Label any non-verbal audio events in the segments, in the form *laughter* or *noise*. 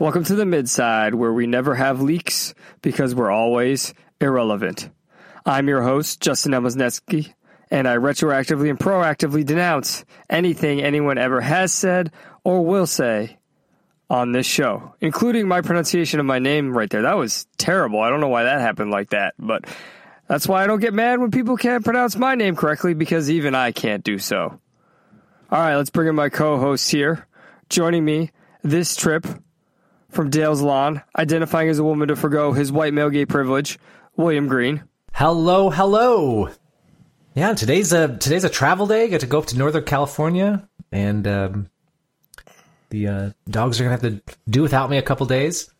Welcome to the midside, where we never have leaks because we're always irrelevant. I'm your host, Justin Elmosnetsky, and I retroactively and proactively denounce anything anyone ever has said or will say on this show, including my pronunciation of my name right there. That was terrible. I don't know why that happened like that, but that's why I don't get mad when people can't pronounce my name correctly because even I can't do so. All right, let's bring in my co host here. Joining me this trip from Dale's Lawn, identifying as a woman to forgo his white male gay privilege, William Green. Hello, hello. Yeah, today's a today's a travel day. I get to go up to Northern California, and um, the uh, dogs are gonna have to do without me a couple days.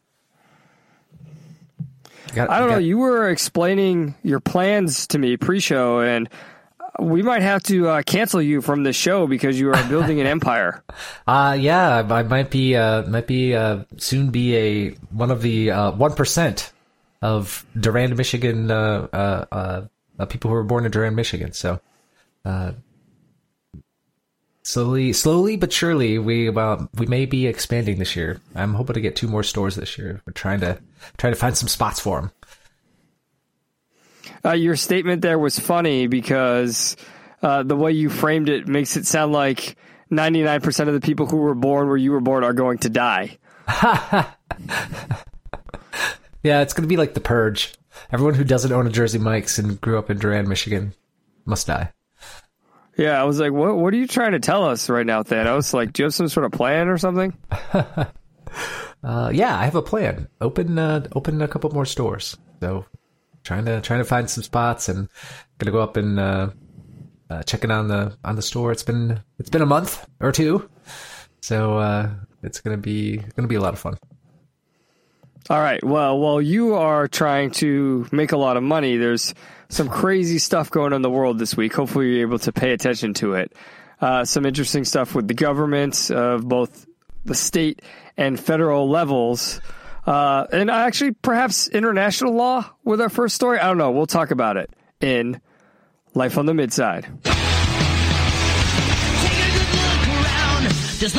Got, I don't got, know. You were explaining your plans to me pre-show, and we might have to uh, cancel you from the show because you are building an *laughs* empire. Uh yeah, I might be uh, might be uh, soon be a one of the uh, one of Durand, Michigan, uh, uh, uh, people who were born in Durand, Michigan. So, uh, slowly, slowly but surely, we we may be expanding this year. I'm hoping to get two more stores this year. We're trying to trying to find some spots for them. Uh, your statement there was funny because uh, the way you framed it makes it sound like 99% of the people who were born where you were born are going to die. *laughs* Yeah, it's going to be like the purge. Everyone who doesn't own a Jersey Mike's and grew up in Durand, Michigan, must die. Yeah, I was like, what What are you trying to tell us right now, Thanos? Like, do you have some sort of plan or something? *laughs* uh, yeah, I have a plan. Open uh, open a couple more stores. So, trying to trying to find some spots and gonna go up and uh, uh, checking on the on the store. It's been it's been a month or two, so uh, it's gonna be gonna be a lot of fun. All right. Well, while you are trying to make a lot of money, there's some crazy stuff going on in the world this week. Hopefully, you're able to pay attention to it. Uh, some interesting stuff with the governments of both the state and federal levels. Uh, and actually, perhaps international law with our first story. I don't know. We'll talk about it in Life on the Midside. Does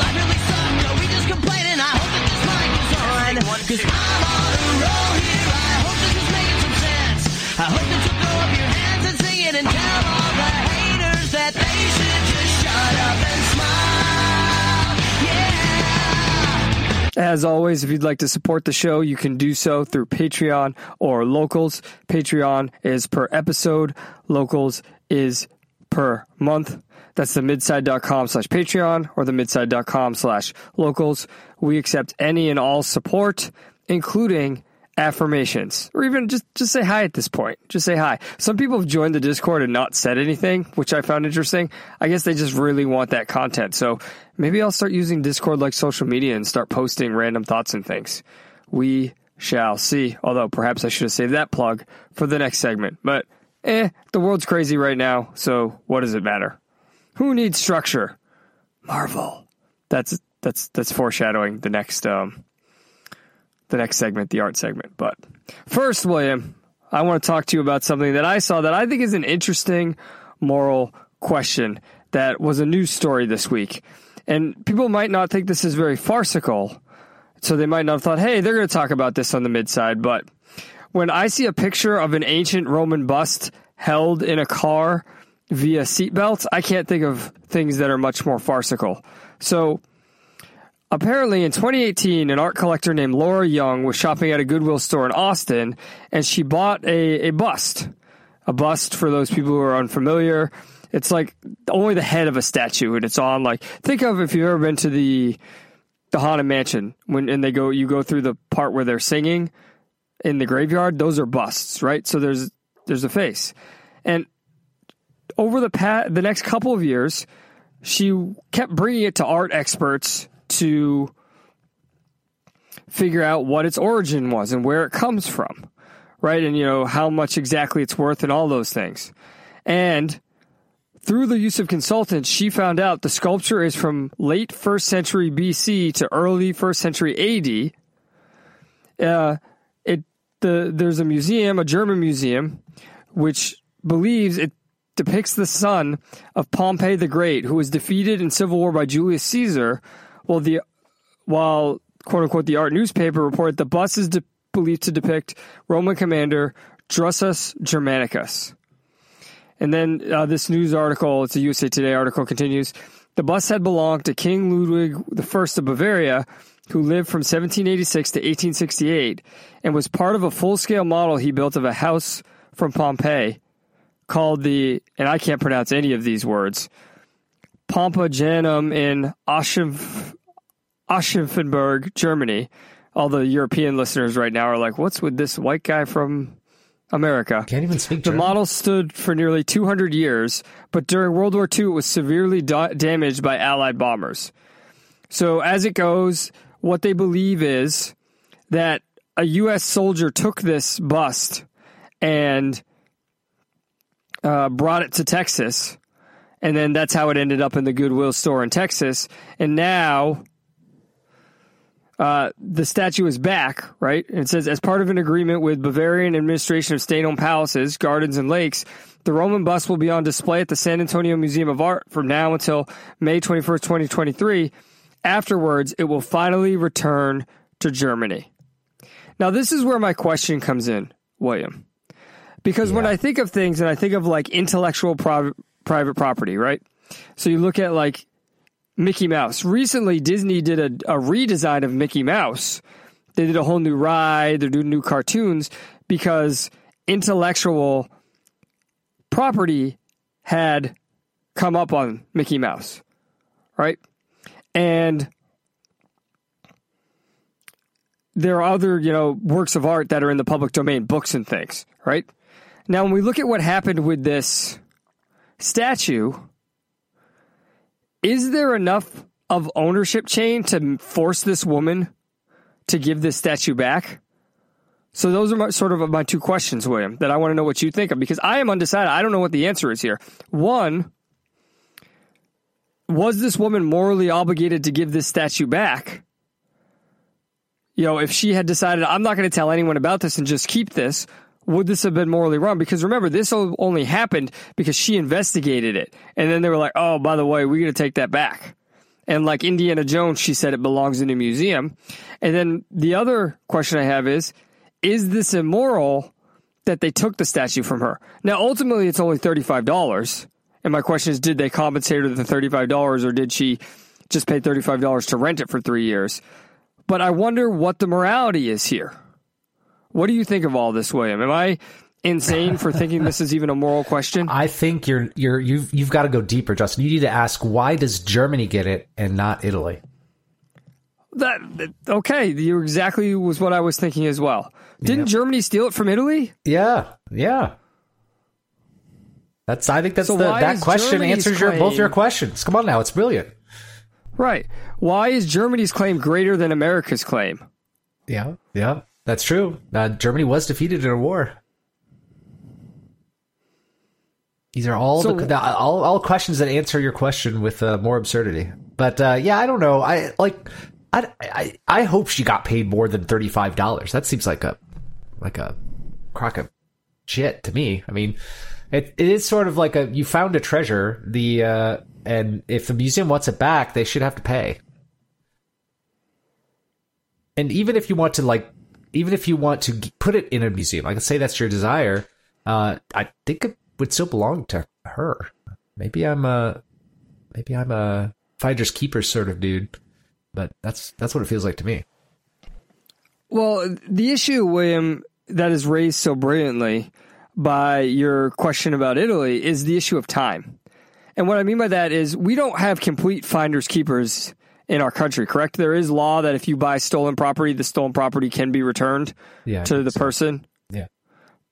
As always, if you'd like to support the show, you can do so through Patreon or Locals. Patreon is per episode. Locals is per month. That's the midside.com slash Patreon or the midside.com slash locals. We accept any and all support, including affirmations or even just just say hi at this point. Just say hi. Some people have joined the discord and not said anything which i found interesting. I guess they just really want that content. So maybe i'll start using discord like social media and start posting random thoughts and things. We shall see. Although perhaps i should have saved that plug for the next segment but eh the world's crazy right now. So what does it matter? Who needs structure? Marvel. That's that's that's foreshadowing the next um the next segment, the art segment. But first, William, I want to talk to you about something that I saw that I think is an interesting moral question that was a news story this week. And people might not think this is very farcical, so they might not have thought, hey, they're going to talk about this on the midside. But when I see a picture of an ancient Roman bust held in a car via seatbelts, I can't think of things that are much more farcical. So Apparently, in 2018, an art collector named Laura Young was shopping at a Goodwill store in Austin, and she bought a, a bust. A bust, for those people who are unfamiliar, it's like only the head of a statue, and it's on like think of if you've ever been to the the haunted mansion when and they go you go through the part where they're singing in the graveyard. Those are busts, right? So there's there's a face, and over the pat the next couple of years, she kept bringing it to art experts to figure out what its origin was and where it comes from, right? And, you know, how much exactly it's worth and all those things. And through the use of consultants, she found out the sculpture is from late first century BC to early first century AD. Uh, it the there's a museum, a German museum, which believes it depicts the son of Pompey the Great, who was defeated in civil war by Julius Caesar, while the while quote unquote the art newspaper reported the bust is de- believed to depict Roman commander Drusus Germanicus. And then uh, this news article, it's a USA Today article, continues. The bust had belonged to King Ludwig I of Bavaria, who lived from 1786 to 1868, and was part of a full scale model he built of a house from Pompeii called the, and I can't pronounce any of these words, Pompejanum in Aschenf- Aschenfenberg, Germany. All the European listeners right now are like, what's with this white guy from America. Can't even speak The model stood for nearly 200 years, but during World War II, it was severely da- damaged by Allied bombers. So, as it goes, what they believe is that a U.S. soldier took this bust and uh, brought it to Texas. And then that's how it ended up in the Goodwill store in Texas. And now uh, the statue is back, right? And it says, as part of an agreement with Bavarian administration of state-owned palaces, gardens, and lakes, the Roman bust will be on display at the San Antonio Museum of Art from now until May 21st, 2023. Afterwards, it will finally return to Germany. Now, this is where my question comes in, William. Because when I think of things and I think of like intellectual private, private property, right? So you look at like Mickey Mouse. Recently, Disney did a, a redesign of Mickey Mouse. They did a whole new ride. They're doing new cartoons because intellectual property had come up on Mickey Mouse, right? And there are other, you know, works of art that are in the public domain, books and things, right? Now, when we look at what happened with this statue, is there enough of ownership chain to force this woman to give this statue back? So those are my, sort of my two questions, William, that I want to know what you think of because I am undecided. I don't know what the answer is here. One, was this woman morally obligated to give this statue back? You know, if she had decided, I'm not going to tell anyone about this and just keep this, would this have been morally wrong? Because remember, this only happened because she investigated it. And then they were like, oh, by the way, we're going to take that back. And like Indiana Jones, she said it belongs in a museum. And then the other question I have is, is this immoral that they took the statue from her? Now, ultimately, it's only $35. And my question is, did they compensate her the $35 or did she just pay $35 to rent it for three years? But I wonder what the morality is here. What do you think of all this, William? Am I insane for thinking this is even a moral question? *laughs* I think you're you're you've you've got to go deeper, Justin. You need to ask why does Germany get it and not Italy? That okay, you exactly was what I was thinking as well. Didn't Germany steal it from Italy? Yeah, yeah. That's I think that's So the that question Germany's answers your both your questions. Come on now, it's brilliant. Right. Why is Germany's claim greater than America's claim? Yeah, yeah, that's true. Uh, Germany was defeated in a war. These are all So- the, the all, all questions that answer your question with uh, more absurdity. But uh, yeah, I don't know. I like. I, I I hope she got paid more than thirty five dollars. That seems like a like a crock of shit to me. I mean, it it is sort of like a you found a treasure. The uh, and if the museum wants it back, they should have to pay. And even if you want to like, even if you want to put it in a museum, like say that's your desire, uh, I think it would still belong to her. Maybe I'm a, maybe I'm a finders keepers sort of dude, but that's that's what it feels like to me. Well, the issue, William, that is raised so brilliantly by your question about Italy is the issue of time. And what I mean by that is we don't have complete finders keepers in our country, correct? There is law that if you buy stolen property, the stolen property can be returned Yeah, to the so. person. Yeah.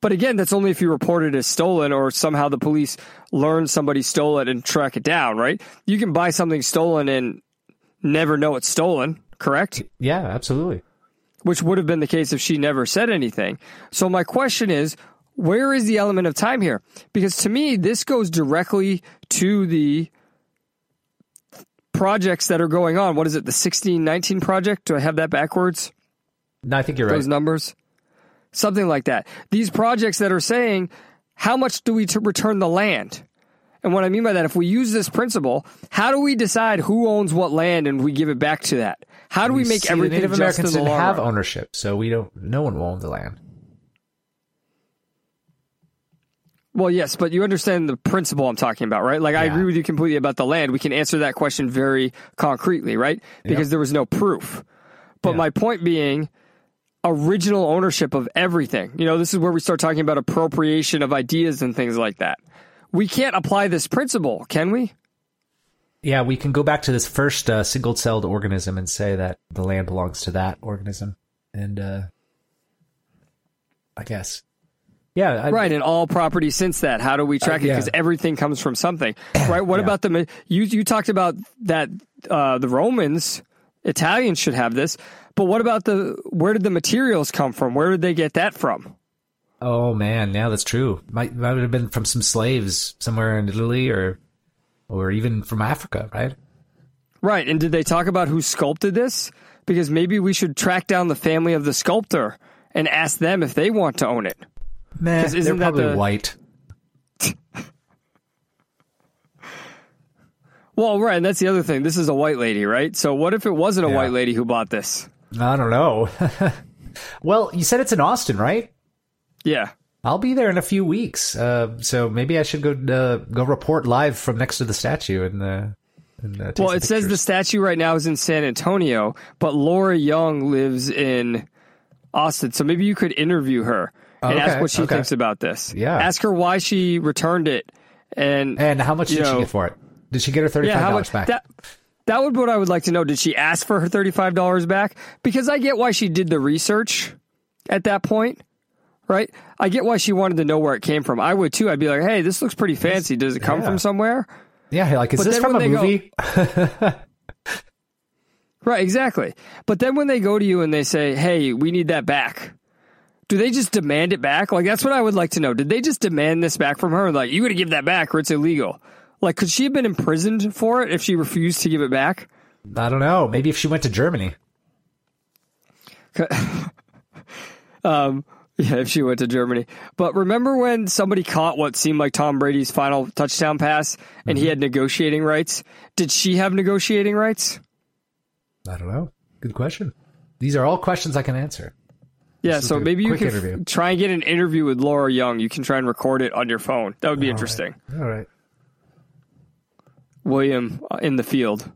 But again, that's only if you report it as stolen or somehow the police learn somebody stole it and track it down, right? You can buy something stolen and never know it's stolen, correct? Yeah, absolutely. which would have been the case if she never said anything. So my question is, where is the element of time here? Because to me, this goes directly to the projects that are going on. What is it, the 1619 project? Do I have that backwards? No, I think you're Those right. Those numbers? Something like that. These projects that are saying, how much do we return the land? And what I mean by that, if we use this principle, how do we decide who owns what land and we give it back to that? How do we, make See, everything Native just Americans in the have run? ownership, so we don't. No one will own the land. Well, yes, but you understand the principle I'm talking about, right? Like, I agree with you completely about the land. We can answer that question very concretely, right? Because there was no proof. But Yeah. my point being, original ownership of everything. You know, this is where we start talking about appropriation of ideas and things like that. We can't apply this principle, can we? Yeah, we can go back to this first uh, single-celled organism and say that the land belongs to that organism, and uh, I guess, yeah, I, Right, and all property since that. How do we track it? yeah. Because everything comes from something, *clears throat* right? What Yeah. about the you? You talked about that uh, the Romans, Italians should have this, but what about the? Where did the materials come from? Where did they get that from? Oh man, yeah, that's true. Might might have been from some slaves somewhere in Italy, or or even from Africa, right? Right, and did they talk about who sculpted this? Because maybe we should track down the family of the sculptor and ask them if they want to own it. They're isn't that probably the- white. Well, right, and that's the other thing. This is a white lady, right? So what if it wasn't a Yeah. white lady who bought this? I don't know. *laughs* well, you said it's in Austin, right? Yeah. I'll be there in a few weeks, uh, so maybe I should go uh, go report live from next to the statue and. Uh, and uh, Well, it says the statue right now is in San Antonio, but Laura Young lives in Austin. So maybe you could interview her Oh, and Okay, ask what she okay. thinks about this. Yeah. Ask her why she returned it. And, And how much did she get for it? Did she get her thirty yeah, five how dollars much back? that that would be what I would like to know. Did she ask for her $35 back? Because I get why she did the research at that point. Right? I get why she wanted to know where it came from. I would too. I'd be like, "Hey, this looks pretty fancy. Does it come Yeah. from somewhere?" yeah, like is But this from a they go- movie? *laughs* Right, exactly. But then when they go to you and they say, "Hey, we need that back," do they just demand it back? Like that's what I would like to know. Did they just demand this back from her? Like you got to give that back, or it's illegal. Like, could she have been imprisoned for it if she refused to give it back? I don't know. Maybe if she went to Germany. *laughs* Um, yeah, if she went to Germany. But remember when somebody caught what seemed like Tom Brady's final touchdown pass, and he had negotiating rights? Did she have negotiating rights? I don't know. Good question. These are all questions I can answer. Yeah, so maybe you can interview. try and get an interview with Laura Young. You can try and record it on your phone. That would be interesting. All right. William uh, in the field.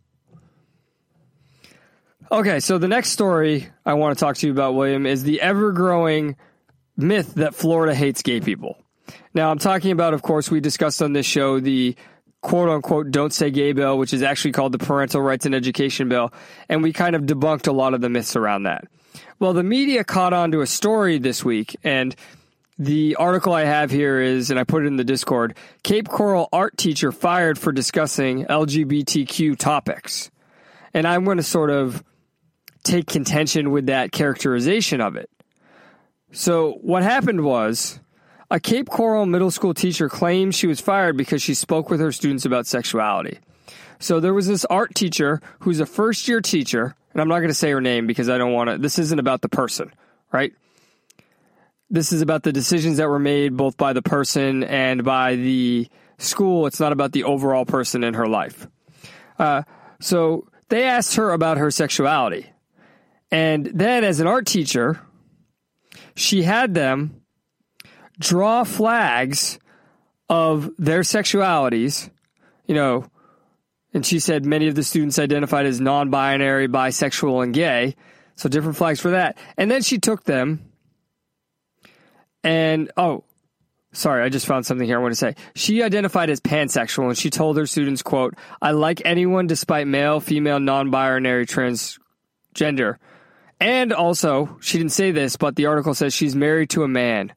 Okay, so the next story I want to talk to you about, William, is the ever growing myth that Florida hates gay people. Now, I'm talking about, of course, we discussed on this show the quote unquote don't say gay bill, which is actually called the Parental Rights and Education Bill, and we kind of debunked a lot of the myths around that. Well, the media caught on to a story this week, and the article I have here is, and I put it in the Discord Cape Coral art teacher fired for discussing LGBTQ topics. And I'm going to sort of take contention with that characterization of it. So, what happened was a Cape Coral middle school teacher claimed she was fired because she spoke with her students about sexuality. So, there was this art teacher who's a first year teacher, and I'm not going to say her name because I don't want to, this isn't about the person, right? This is about the decisions that were made both by the person and by the school. It's not about the overall person in her life. Uh, so they asked her about her sexuality. And then, as an art teacher, she had them draw flags of their sexualities, you know, and she said many of the students identified as non binary, bisexual, and gay. So different flags for that. And then she took them and, oh, sorry, I just found something here I want to say. She identified as pansexual and she told her students, quote, I like anyone despite male, female, non binary, transgender. And also, she didn't say this, but the article says she's married to a man.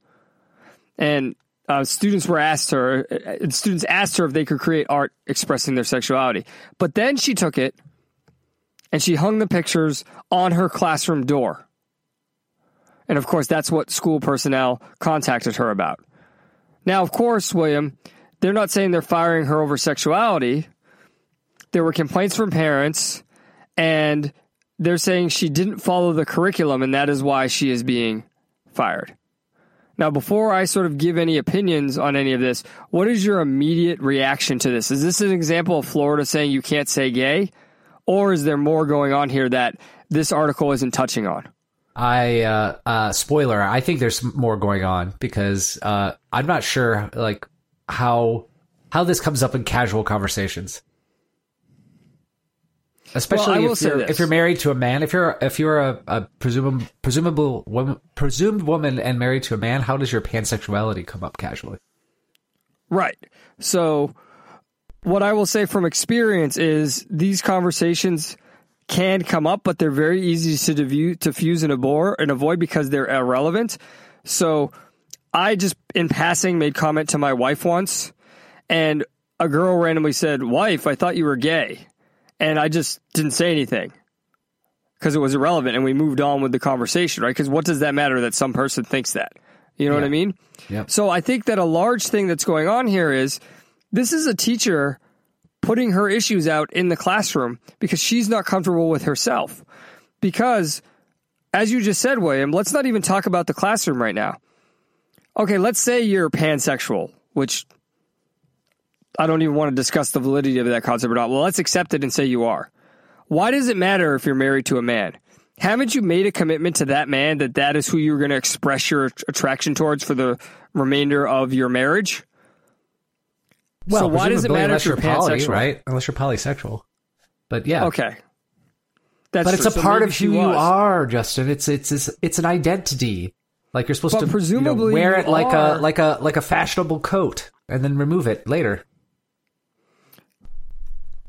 And uh, students were asked her, uh, students asked her if they could create art expressing their sexuality. But then she took it and she hung the pictures on her classroom door. And of course, that's what school personnel contacted her about. Now, of course, William, they're not saying they're firing her over sexuality. There were complaints from parents, and they're saying she didn't follow the curriculum, and that is why she is being fired. Now, before I sort of give any opinions on any of this, what is your immediate reaction to this? Is this an example of Florida saying you can't say gay? Or is there more going on here that this article isn't touching on? I uh, uh, spoiler. I think there's more going on because uh, I'm not sure like how how this comes up in casual conversations. Especially Well, if you're if you're married to a man, if you're if you're a, a presumable presumable woman, presumed woman and married to a man, how does your pansexuality come up casually? Right. So, what I will say from experience is these conversations can come up, but they're very easy to diffuse, to fuse and avoid, and avoid because they're irrelevant. So, I just in passing made comment to my wife once, and a girl randomly said, "Wife, I thought you were gay," and I just didn't say anything because it was irrelevant, and we moved on with the conversation. Right? Because what does that matter that some person thinks that? You know what I mean? Yep. So I think that a large thing that's going on here is this is a teacher putting her issues out in the classroom because she's not comfortable with herself. Because, as you just said, William, let's not even talk about the classroom right now. Okay, let's say you're pansexual, which I don't even want to discuss the validity of that concept or not. Well, let's accept it and say you are. Why does it matter if you're married to a man? Haven't you made a commitment to that man that that is who you're going to express your attraction towards for the remainder of your marriage? Well, so why does it matter unless if you're poly, pansexual? right? Unless you're polysexual. But yeah, Okay. That's but it's a So part of who you was. are, Justin. It's it's it's, it's an identity. Like you're supposed But to you know, presumably wear it like are. a like a like a fashionable coat and then remove it later.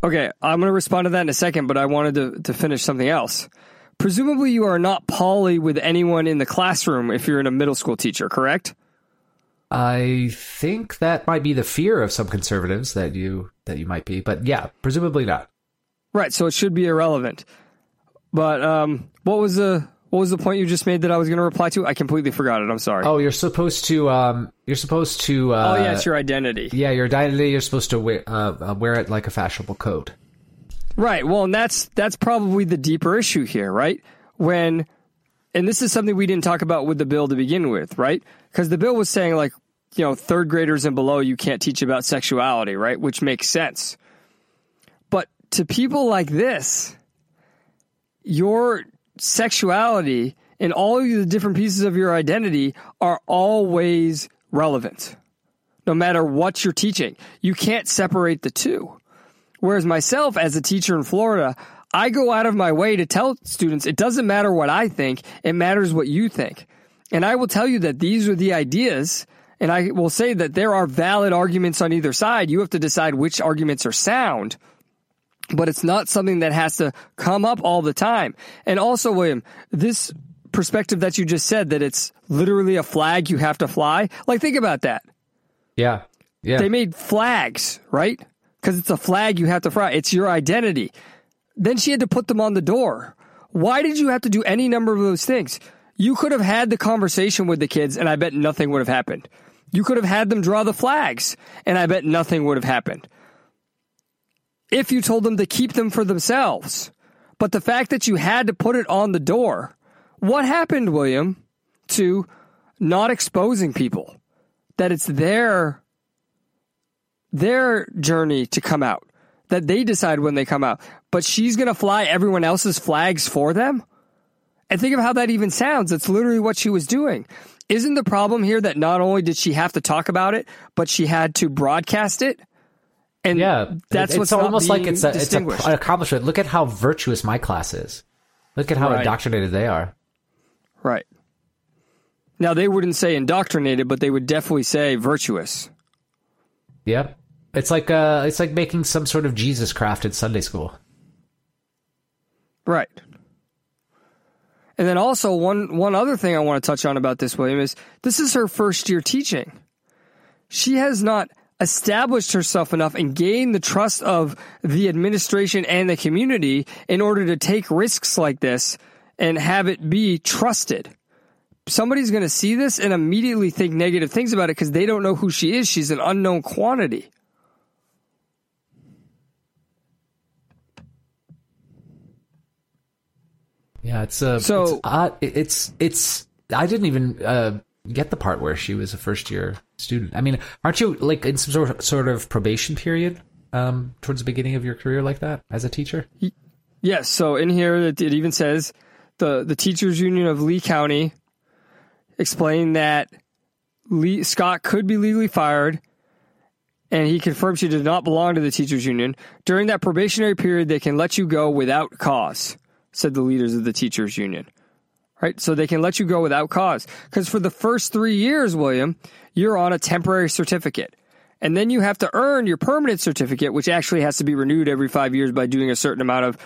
Okay, I'm going to respond to that in a second, but I wanted to, to finish something else. Presumably, you are not poly with anyone in the classroom if you're in a middle school teacher, correct? I think that might be the fear of some conservatives that you that you might be, but yeah, presumably not. Right, so it should be irrelevant. But um, what was the what was the point you just made that I was going to reply to? I completely forgot it. I'm sorry. Oh, you're supposed to um you're supposed to uh, oh yeah, it's your identity. yeah your identity. You're supposed to wear uh, uh, wear it like a fashionable coat. Right. Well, and that's that's probably the deeper issue here, right? When and this is something we didn't talk about with the bill to begin with, right? Because the bill was saying like, you know, third graders and below you can't teach about sexuality, right? Which makes sense. But to people like this, your sexuality and all of the different pieces of your identity are always relevant. No matter what you're teaching. You can't separate the two. Whereas myself, as a teacher in Florida, I go out of my way to tell students it doesn't matter what I think, it matters what you think. And I will tell you that these are the ideas, and I will say that there are valid arguments on either side. You have to decide which arguments are sound, but it's not something that has to come up all the time. And also, William, this perspective that you just said that it's literally a flag you have to fly, like, think about that Yeah, yeah. they made flags, right? Because it's a flag you have to fly. It's your identity. Then she had to put them on the door. Why did you have to do any number of those things? You could have had the conversation with the kids, and I bet nothing would have happened. You could have had them draw the flags, and I bet nothing would have happened. If you told them to keep them for themselves. But the fact that you had to put it on the door, what happened, William, to not exposing people? That it's their their journey to come out, that they decide when they come out. But she's going to fly everyone else's flags for them? And think of how that even sounds. That's literally what she was doing. Isn't the problem here that not only did she have to talk about it, but she had to broadcast it? And Yeah, that's it's what's almost like it's a, it's a, an accomplishment. Look at how virtuous my class is. Look at how Right. indoctrinated they are. right. Now, they wouldn't say indoctrinated, but they would definitely say virtuous. Yep, it's like uh, it's like making some sort of Jesus craft in Sunday school. Right. And then also one one other thing I want to touch on about this, William, is this is her first year teaching. She has not established herself enough and gained the trust of the administration and the community in order to take risks like this and have it be trusted. somebody's going to see this and immediately think negative things about it because they don't know who she is. She's an unknown quantity. Yeah, it's uh, So- it's, odd. It's it's. I didn't even uh, get the part where she was a first year student. I mean, aren't you like in some sort of, sort of probation period um, towards the beginning of your career like that as a teacher? Yes. So in here, it, it even says the the teachers union of Lee County explained that Lee, Scott could be legally fired, and he confirmed she did not belong to the teachers union during that probationary period. They can let you go without cause, said the leaders of the teachers union. Right, so they can let you go without cause because for the first three years, William, you're on a temporary certificate. And then you have to earn your permanent certificate, which actually has to be renewed every five years by doing a certain amount of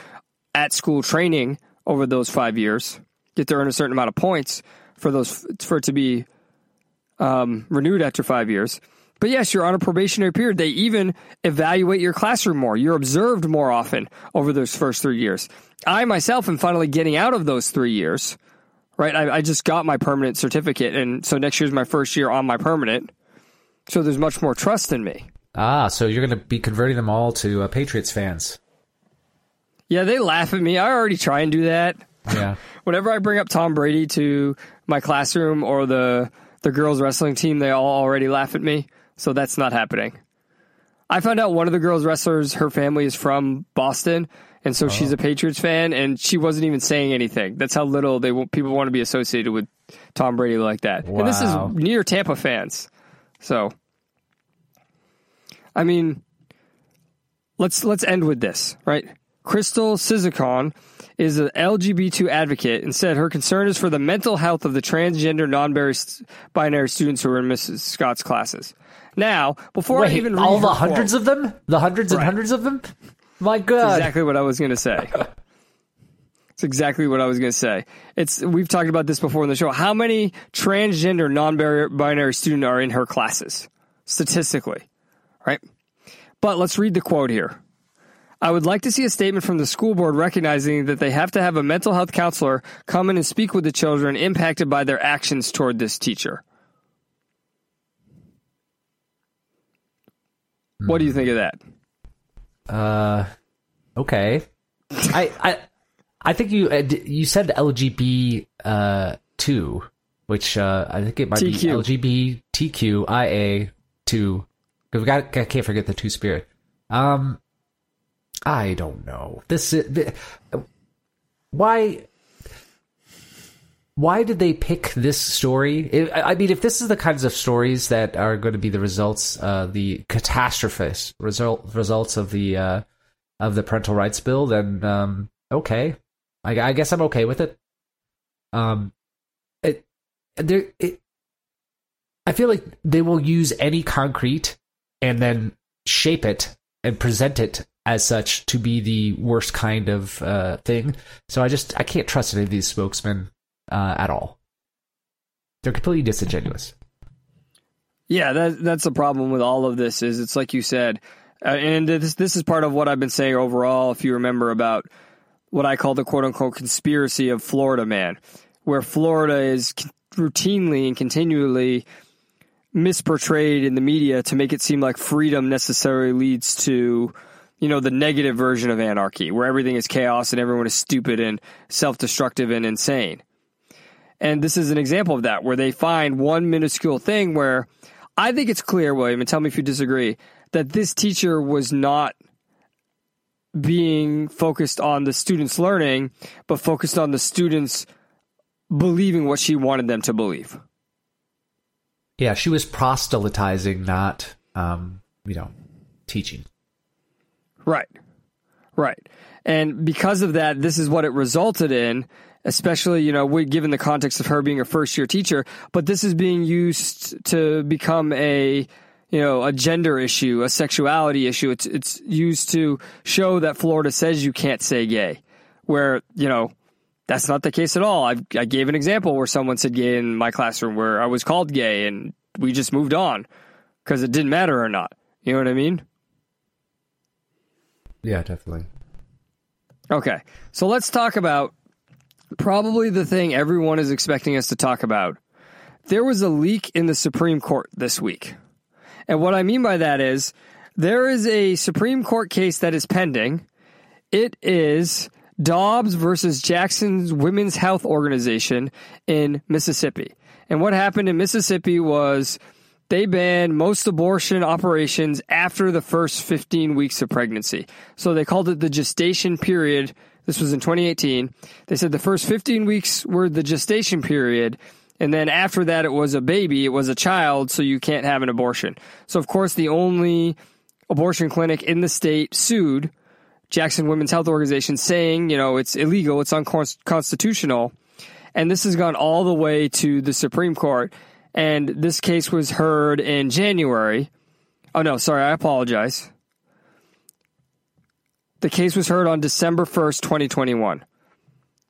at school training over those five years. You have to earn a certain amount of points for those for it to be um, renewed after five years. But yes, you're on a probationary period. They even evaluate your classroom more. You're observed more often over those first three years. I myself am finally getting out of those three years. Right, I, I just got my permanent certificate, and so next year's my first year on my permanent. So there's much more trust in me. Ah, so you're going to be converting them all to uh, Patriots fans. Yeah, they laugh at me. I already try and do that. Yeah. *laughs* Whenever I bring up Tom Brady to my classroom or the the girls wrestling team, they all already laugh at me. So that's not happening. I found out one of the girls wrestlers, her family is from Boston, and so she's a oh. Patriots fan, and she wasn't even saying anything. That's how little they people want to be associated with Tom Brady like that. And this is near Tampa fans. So, I mean, let's let's end with this, right? Crystal Sizikon is an LGBT advocate and said her concern is for the mental health of the transgender, non-binary students who are in Mrs. Scott's classes. Now, before I even read all the her hundreds quote- of them? The hundreds and hundreds of them? My God. exactly what I was going to say. It's exactly what I was going to say. It's we've talked about this before in the show. How many transgender, non-binary students are in her classes statistically, right? But let's read the quote here. I would like to see a statement from the school board recognizing that they have to have a mental health counselor come in and speak with the children impacted by their actions toward this teacher. What do you think of that? Uh, okay. I I I think you uh, you said LGB uh two, which uh I think it might TQ. be LGBTQIA two. Because we got I can't forget the two spirit. Um, I don't know. This is the, why. Why did they pick this story? I mean, if this is the kinds of stories that are going to be the results, uh, the catastrophist result results of the uh, of the parental rights bill, then um, okay, I, I guess I'm okay with it. Um, it there it. I feel like they will use any concrete and then shape it and present it as such to be the worst kind of uh, thing. So I just I can't trust any of these spokesmen uh, at all. They're completely disingenuous. Yeah, that that's the problem with all of this. Is it's like you said, uh, and this this is part of what I've been saying overall. If you remember about what I call the quote unquote conspiracy of Florida man, where Florida is routinely and continually misportrayed in the media to make it seem like freedom necessarily leads to you know the negative version of anarchy where everything is chaos and everyone is stupid and self-destructive and insane and this is an example of that where they find one minuscule thing where i think it's clear william and tell me if you disagree that this teacher was not being focused on the students learning but focused on the students believing what she wanted them to believe Yeah, she was proselytizing, not um, you know, teaching. Right. Right. And because of that, this is what it resulted in, especially, you know, given the context of her being a first year teacher, but this is being used to become a, you know, a gender issue, a sexuality issue. It's, it's used to show that Florida says you can't say gay, where, you know, that's not the case at all. I, I gave an example where someone said gay in my classroom where I was called gay and we just moved on because it didn't matter or not. You know what I mean? Yeah, definitely. Okay, so let's talk about probably the thing everyone is expecting us to talk about. There was a leak in the Supreme Court this week. And what I mean by that is there is a Supreme Court case that is pending. It is Dobbs versus Jackson's Women's Health Organization in Mississippi. And what happened in Mississippi was they banned most abortion operations after the first 15 weeks of pregnancy. So they called it the gestation period. This was in 2018. They said the first 15 weeks were the gestation period. And then after that, it was a baby, it was a child, so you can't have an abortion. So, of course, the only abortion clinic in the state sued Jackson Women's Health Organization saying, you know, it's illegal, it's unconstitutional. And this has gone all the way to the Supreme Court. And this case was heard in January. Oh, no, sorry, I apologize. The case was heard on December 1st, 2021.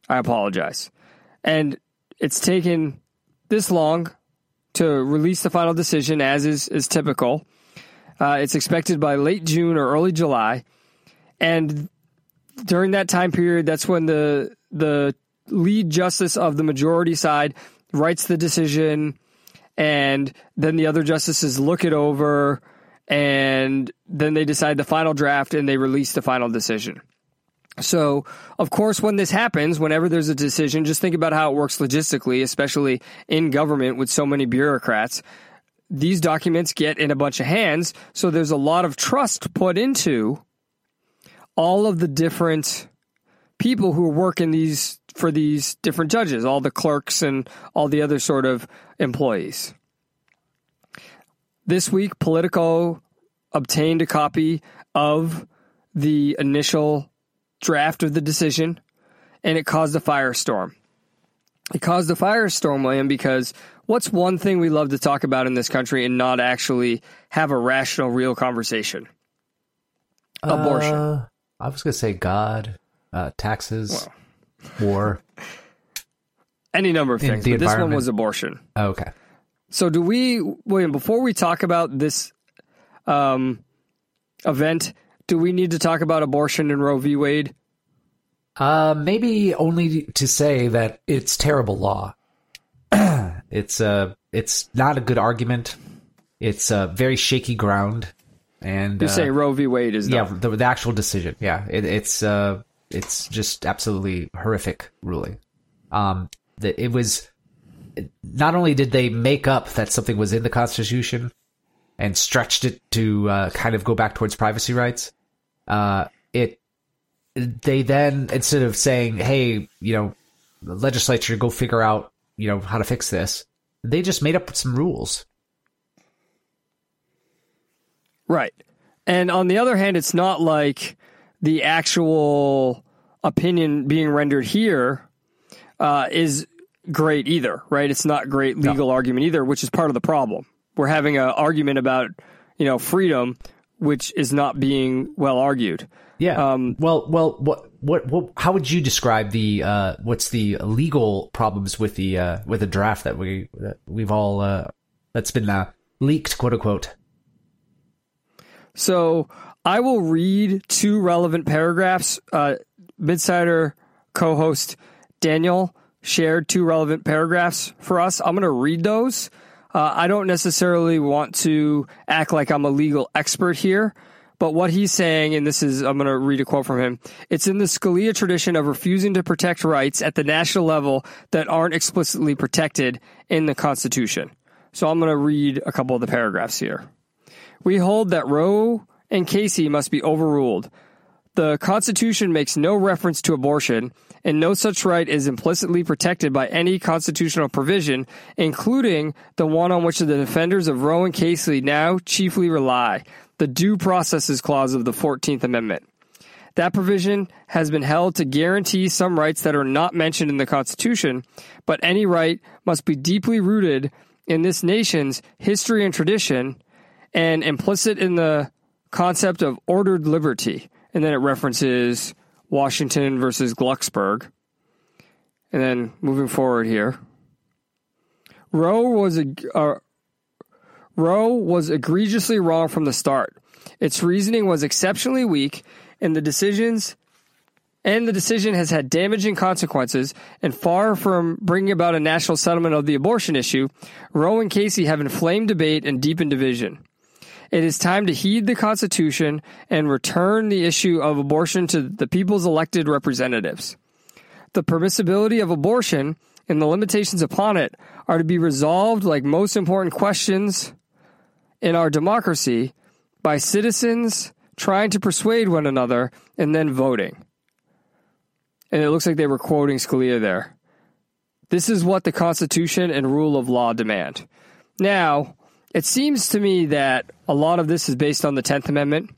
I apologize. And it's taken this long to release the final decision, as is, is typical. Uh, it's expected by late June or early July. And during that time period, that's when the the lead justice of the majority side writes the decision, and then the other justices look it over, and then they decide the final draft and they release the final decision. So, of course, when this happens, whenever there's a decision, just think about how it works logistically, especially in government with so many bureaucrats. These documents get in a bunch of hands, so there's a lot of trust put into all of the different people who work in these for these different judges, all the clerks and all the other sort of employees. This week, Politico obtained a copy of the initial draft of the decision, and it caused a firestorm. It caused a firestorm, William, because what's one thing we love to talk about in this country and not actually have a rational, real conversation? Abortion. Uh, I was going to say God, uh, taxes, well. war. *laughs* Any number of things. But this one was abortion. Oh, okay. So, do we, William, before we talk about this um, event, do we need to talk about abortion and Roe v. Wade? Uh, maybe only to say that it's terrible law. *clears throat* it's uh, it's not a good argument. It's a very shaky ground. And you say uh, Roe v. Wade is yeah the, the, actual decision. Yeah, it, it's uh, it's just absolutely horrific ruling. Um, that it was not only did they make up that something was in the Constitution and stretched it to uh, kind of go back towards privacy rights, uh, it they then instead of saying, "Hey, you know, the legislature, go figure out you know how to fix this," they just made up some rules Right. And on the other hand, it's not like the actual opinion being rendered here uh, is great either, right? It's not great legal no. argument either, which is part of the problem. We're having an argument about, you know, freedom, which is not being well argued. Yeah. Um, well, well, what, what, what, how would you describe the, uh, what's the legal problems with the, uh, with the draft that we, that we've all, uh, that's been, uh, leaked, quote unquote? So I will read two relevant paragraphs. Uh, Midsider co host Daniel shared two relevant paragraphs for us. I'm going to read those. Uh, I don't necessarily want to act like I'm a legal expert here, but what he's saying, and this is, I'm going to read a quote from him. It's in the Scalia tradition of refusing to protect rights at the national level that aren't explicitly protected in the Constitution. So I'm going to read a couple of the paragraphs here. We hold that Roe and Casey must be overruled. The Constitution makes no reference to abortion, and no such right is implicitly protected by any constitutional provision, including the one on which the defenders of Roe and Casey now chiefly rely, the Due Processes Clause of the 14th Amendment. That provision has been held to guarantee some rights that are not mentioned in the Constitution, but any right must be deeply rooted in this nation's history and tradition and implicit in the concept of ordered liberty. And then it references Washington versus Glucksberg. And then moving forward here, Roe was a uh, Roe was egregiously wrong from the start. Its reasoning was exceptionally weak, and the decisions and the decision has had damaging consequences. And far from bringing about a national settlement of the abortion issue, Roe and Casey have inflamed debate and deepened division. It is time to heed the Constitution and return the issue of abortion to the people's elected representatives. The permissibility of abortion and the limitations upon it are to be resolved, like most important questions in our democracy, by citizens trying to persuade one another and then voting. And it looks like they were quoting Scalia there. This is what the Constitution and rule of law demand. Now, it seems to me that a lot of this is based on the 10th Amendment.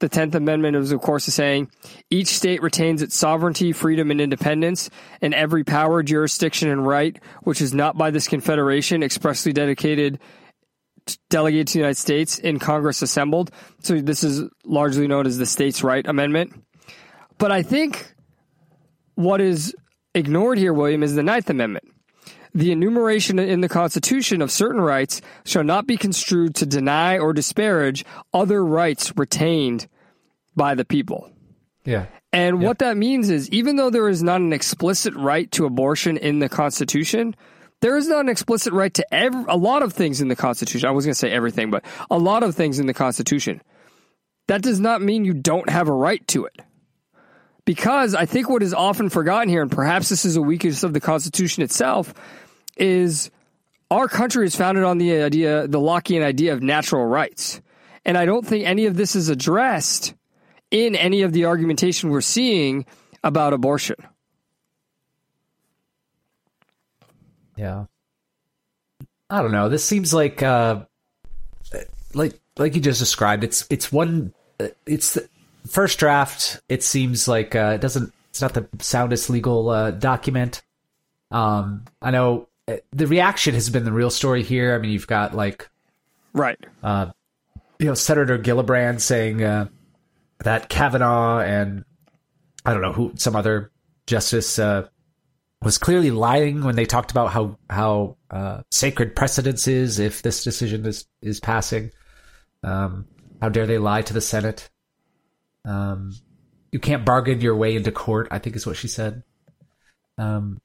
The 10th Amendment is, of course, saying each state retains its sovereignty, freedom, and independence, and every power, jurisdiction, and right, which is not by this Confederation expressly dedicated, delegated to the United States in Congress assembled. So this is largely known as the States' Right Amendment. But I think what is ignored here, William, is the Ninth Amendment. The enumeration in the Constitution of certain rights shall not be construed to deny or disparage other rights retained by the people. Yeah. And what that means is even though there is not an explicit right to abortion in the Constitution, there is not an explicit right to every, a lot of things in the Constitution. I was going to say everything, but a lot of things in the Constitution. That does not mean you don't have a right to it. Because I think what is often forgotten here, and perhaps this is a weakness of the Constitution itself, is our country is founded on the idea, the Lockean idea of natural rights. And I don't think any of this is addressed in any of the argumentation we're seeing about abortion. Yeah. I don't know. This seems like uh like like you just described it's it's one it's the first draft it seems like uh it doesn't it's not the soundest legal uh document. Um I know the reaction has been the real story here. I mean, you've got like Right. uh you know Senator Gillibrand saying uh that Kavanaugh and I don't know who some other justice uh was clearly lying when they talked about how how uh, sacred precedence is if this decision is is passing. Um, how dare they lie to the Senate? Um, you can't bargain your way into court. I think is what she said. Um,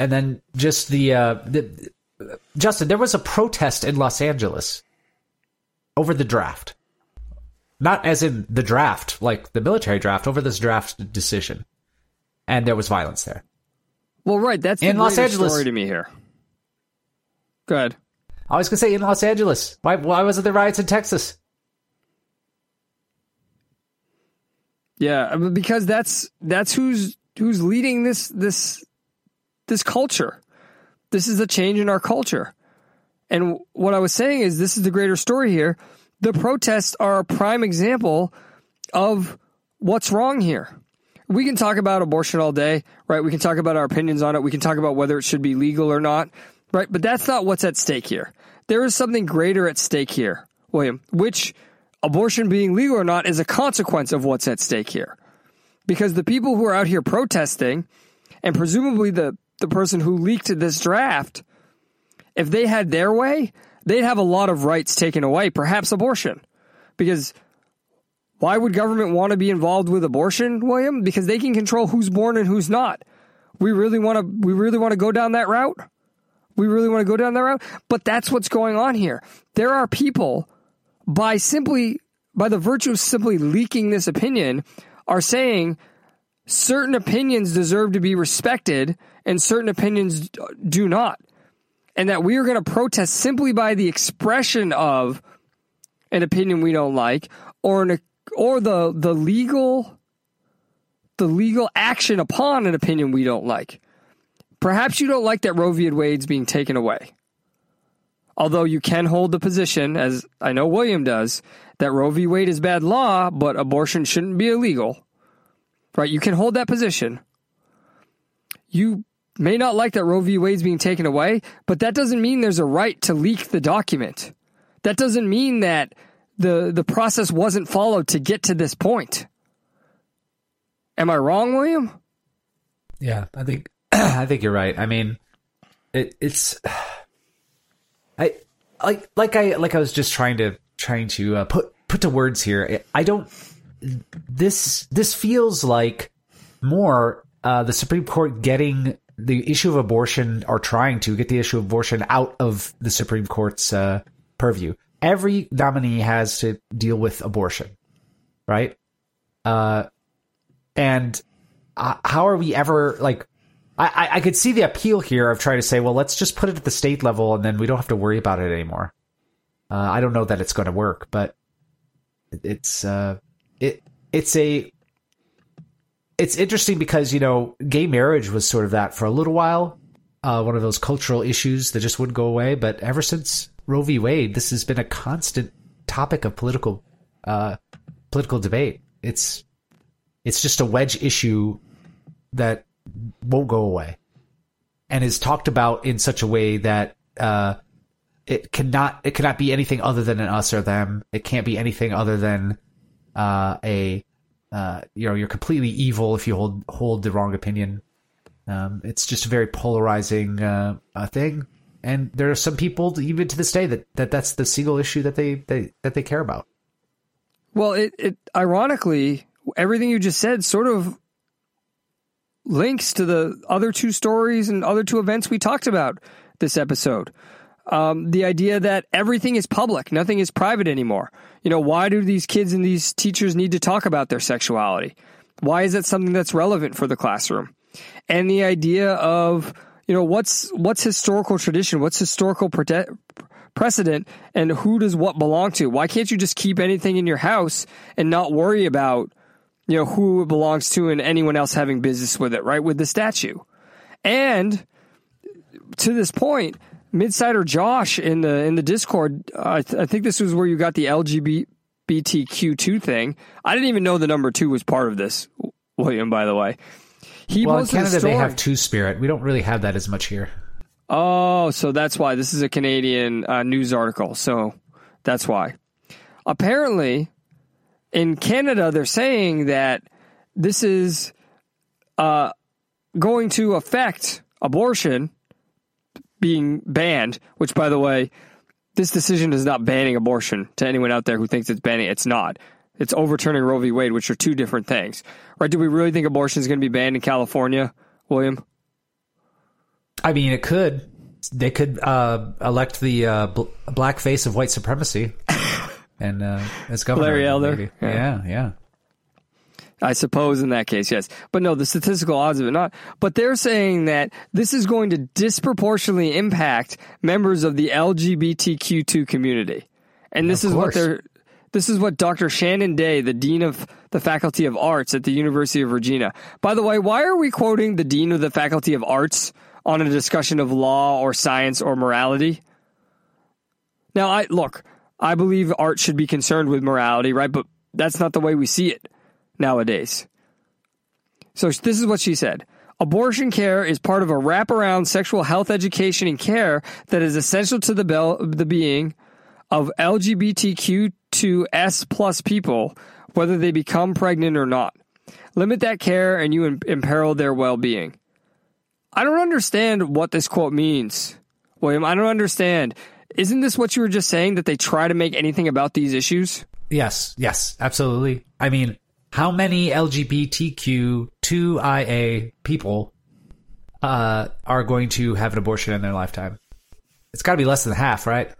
and then just the, uh, the Justin, there was a protest in Los Angeles over the draft, not as in the draft, like the military draft, over this draft decision, and there was violence there. Well, right. That's the In Los Angeles. story to me here. Go ahead. I was gonna say in Los Angeles. Why why wasn't there riots in Texas? Yeah, because that's that's who's who's leading this this this culture. This is a change in our culture. And what I was saying is this is the greater story here. The protests are a prime example of what's wrong here. We can talk about abortion all day, right? We can talk about our opinions on it. We can talk about whether it should be legal or not, right? But that's not what's at stake here. There is something greater at stake here, William, which abortion being legal or not is a consequence of what's at stake here. Because the people who are out here protesting, and presumably the, the person who leaked this draft, if they had their way, they'd have a lot of rights taken away, perhaps abortion. Because why would government want to be involved with abortion, William? Because they can control who's born and who's not. We really want to we really want to go down that route? We really want to go down that route? But that's what's going on here. There are people by simply by the virtue of simply leaking this opinion are saying certain opinions deserve to be respected and certain opinions do not. And that we are going to protest simply by the expression of an opinion we don't like or an or the the legal the legal action upon an opinion we don't like. Perhaps you don't like that Roe v. Wade's being taken away. Although you can hold the position, as I know William does, that Roe v. Wade is bad law, but abortion shouldn't be illegal. Right? You can hold that position. You may not like that Roe v. Wade's being taken away, but that doesn't mean there's a right to leak the document. That doesn't mean that the the process wasn't followed to get to this point. Am I wrong, William? Yeah, I think *clears throat* I think you're right. I mean, it, it's *sighs* I like like I like I was just trying to trying to uh, put put to words here. I don't. This this feels like more uh, the Supreme Court getting the issue of abortion or trying to get the issue of abortion out of the Supreme Court's uh, purview. Every nominee has to deal with abortion, right? Uh, and uh, how are we ever like? I, I could see the appeal here of trying to say, well, let's just put it at the state level, and then we don't have to worry about it anymore. Uh, I don't know that it's going to work, but it's uh, it it's a it's interesting because you know gay marriage was sort of that for a little while, uh, one of those cultural issues that just wouldn't go away. But ever since Roe v. Wade, this has been a constant topic of political uh, political debate. It's it's just a wedge issue that won't go away, and is talked about in such a way that uh, it cannot it cannot be anything other than an us or them. It can't be anything other than uh, a uh, you know you're completely evil if you hold hold the wrong opinion. Um, it's just a very polarizing uh, thing, and there are some people even to this day that, that that's the single issue that they, they that they care about. Well, it, it ironically everything you just said sort of links to the other two stories and other two events we talked about this episode. Um, the idea that everything is public, nothing is private anymore. You know, why do these kids and these teachers need to talk about their sexuality? Why is that something that's relevant for the classroom? And the idea of, you know, what's what's historical tradition? What's historical pre- precedent? And who does what belong to? Why can't you just keep anything in your house and not worry about, you know, who it belongs to and anyone else having business with it, right? With the statue. And to this point, Midsider Josh in the in the Discord, uh, I, th- I think this was where you got the LGBTQ two thing. I didn't even know the number two was part of this, William. By the way, he well in Canada they have two spirit. We don't really have that as much here. Oh, so that's why this is a Canadian uh, news article. So that's why. Apparently, in Canada, they're saying that this is uh, going to affect abortion being banned, which, by the way, this decision is not banning abortion to anyone out there who thinks it's banning. It's not. It's overturning Roe v. Wade, which are two different things. Right? Do we really think abortion is going to be banned in California, William? I mean, it could. They could uh, elect the uh, bl- black face of white supremacy *laughs* and uh, as governor. Larry Elder. Yeah. yeah, yeah. I suppose in that case, yes. But no, the statistical odds of it not. But they're saying that this is going to disproportionately impact members of the LGBTQ2 community. And this of is course. what they're this is what Dr. Shannon Dea, the Dean of the Faculty of Arts at the University of Regina. By the way, why are we quoting the Dean of the Faculty of Arts on a discussion of law or science or morality? Now, I look, I believe art should be concerned with morality, right? But that's not the way we see it nowadays. So this is what she said. Abortion care is part of a wraparound sexual health education and care that is essential to the, the being of LGBTQ2S plus people, whether they become pregnant or not. Limit that care and you imperil their well being. I don't understand what this quote means, William. I don't understand. Isn't this what you were just saying that they try to make anything about these issues? Yes, yes, absolutely. I mean, how many LGBTQ2IA people uh, are going to have an abortion in their lifetime? It's got to be less than half, right?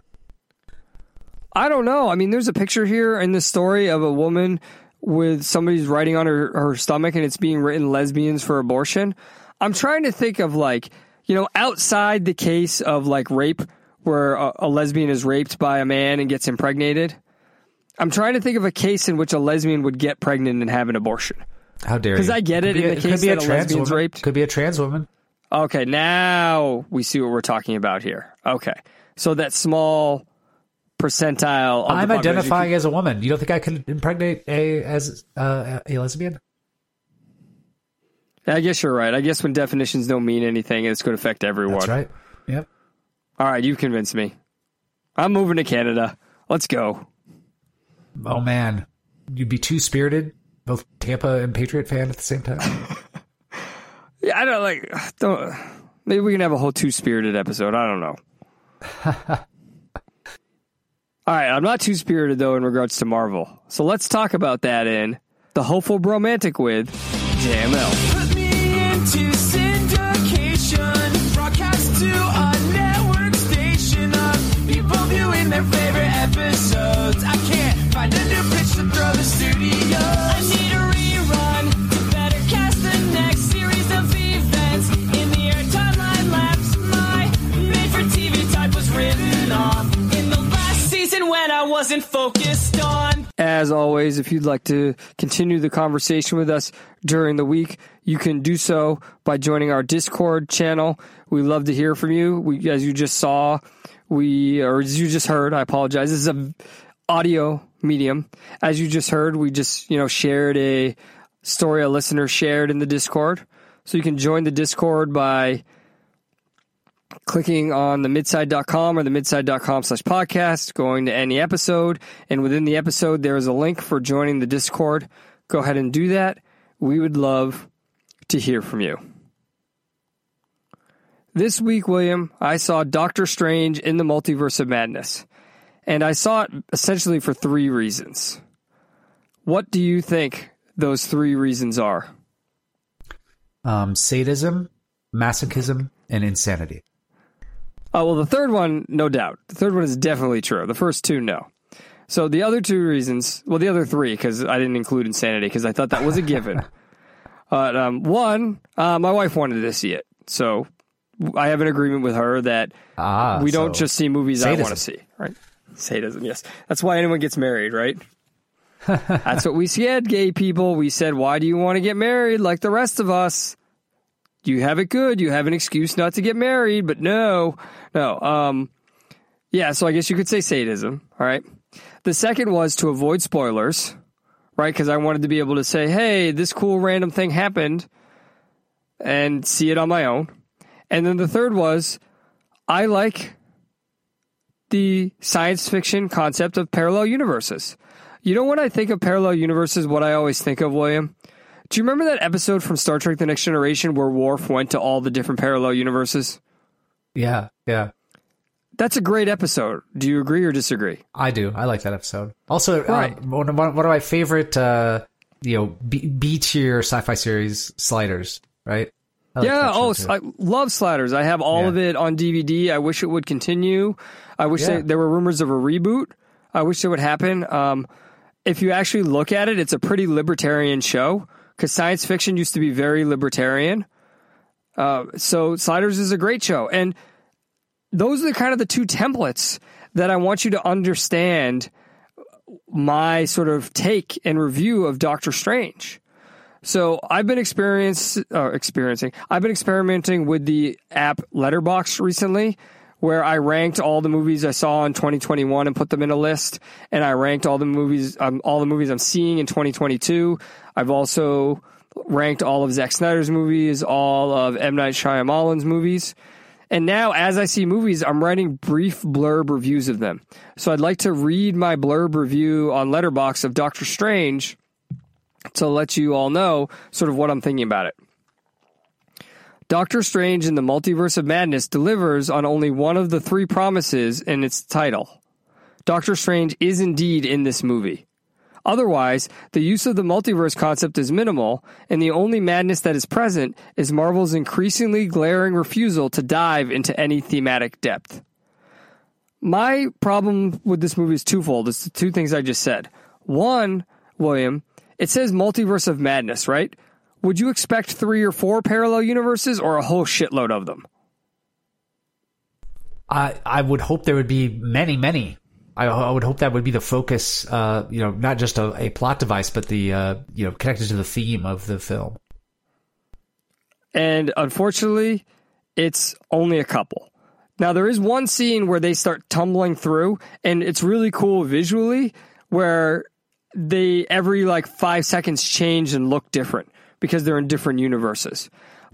I don't know. I mean, there's a picture here in the story of a woman with somebody's writing on her, her stomach and it's being written lesbians for abortion. I'm trying to think of like, you know, outside the case of like rape where a, a lesbian is raped by a man and gets impregnated. I'm trying to think of a case in which a lesbian would get pregnant and have an abortion. How dare you? Because I get it, it in the case that a, a lesbian's woman. raped. Could be a trans woman. Okay, now we see what we're talking about here. Okay, so that small percentile. I'm identifying as a woman. You don't think I could impregnate a as uh, a lesbian? I guess you're right. I guess when definitions don't mean anything, it's going to affect everyone. That's right. Yep. All right, you've convinced me. I'm moving to Canada. Let's go. Oh man, you'd be too spirited, both Tampa and Patriot fan at the same time. *laughs* yeah, I don't like. Don't. Maybe we can have a whole two spirited episode. I don't know. *laughs* All right, I'm not too spirited though in regards to Marvel. So let's talk about that in the hopeful bromantic with JML. Wasn't focused on. As always, if you'd like to continue the conversation with us during the week, you can do so by joining our Discord channel. We love to hear from you. We, as you just saw, we or as you just heard, I apologize. This is a audio medium. As you just heard, we just you know shared a story a listener shared in the Discord. So you can join the Discord by clicking on the midside.com or the midside.com slash podcast, going to any episode, and within the episode, there is a link for joining the Discord. Go ahead and do that. We would love to hear from you. This week, William, I saw Doctor Strange in the Multiverse of Madness, and I saw it essentially for three reasons. What do you think those three reasons are? Um, sadism, masochism, and insanity. Oh, well, the third one, no doubt. The third one is definitely true. The first two, no. So the other two reasons, well, the other three, because I didn't include insanity because I thought that was a given. *laughs* but um, one, uh, my wife wanted to see it. So I have an agreement with her that Ah, we don't so- just see movies I want to sadism. see, right? Sadism, yes. That's why anyone gets married, right? *laughs* That's what we said, gay people. We said, why do you want to get married like the rest of us? You have it good. You have an excuse not to get married, but no, no. Um, yeah, so I guess you could say sadism, all right? The second was to avoid spoilers, right? Because I wanted to be able to say, hey, this cool random thing happened and see it on my own. And then the third was I like the science fiction concept of parallel universes. You know, when I think of parallel universes, what I always think of, William? Do you remember that episode from Star Trek The Next Generation where Worf went to all the different parallel universes? Yeah, yeah. That's a great episode. Do you agree or disagree? I do. I like that episode. Also, Right. um, one, of, one of my favorite, uh, you know, B, B tier sci-fi series, Sliders. Right? Like yeah. Oh, too. I love Sliders. I have all Yeah. of it on DVD. I wish it would continue. I wish Yeah. they, there were rumors of a reboot. I wish it would happen. Um, if you actually look at it, it's a pretty libertarian show because science fiction used to be very libertarian. Uh, so Sliders is a great show, and those are the kind of the two templates that I want you to understand my sort of take and review of Doctor Strange. So I've been experience, uh, experiencing. I've been experimenting with the app Letterboxd recently, where I ranked all the movies I saw in 2021 and put them in a list, and I ranked all the movies, um, all the movies I'm seeing in 2022. I've also ranked all of Zack Snyder's movies, all of M Night Shyamalan's movies. And now, as I see movies, I'm writing brief blurb reviews of them. So I'd like to read my blurb review on Letterboxd of Doctor Strange to let you all know sort of what I'm thinking about it. Doctor Strange in the Multiverse of Madness delivers on only one of the three promises in its title. Doctor Strange is indeed in this movie. Otherwise, the use of the multiverse concept is minimal, and the only madness that is present is Marvel's increasingly glaring refusal to dive into any thematic depth. My problem with this movie is twofold. It's the two things I just said. One, William, it says multiverse of madness, right? Would you expect three or four parallel universes or a whole shitload of them? I I would hope there would be many, many. I, I would hope that would be the focus. Uh, you know, not just a, a plot device, but the uh, you know connected to the theme of the film. and unfortunately, it's only a couple. Now there is one scene where they start tumbling through, and it's really cool visually, where they every like five seconds change and look different because they're in different universes.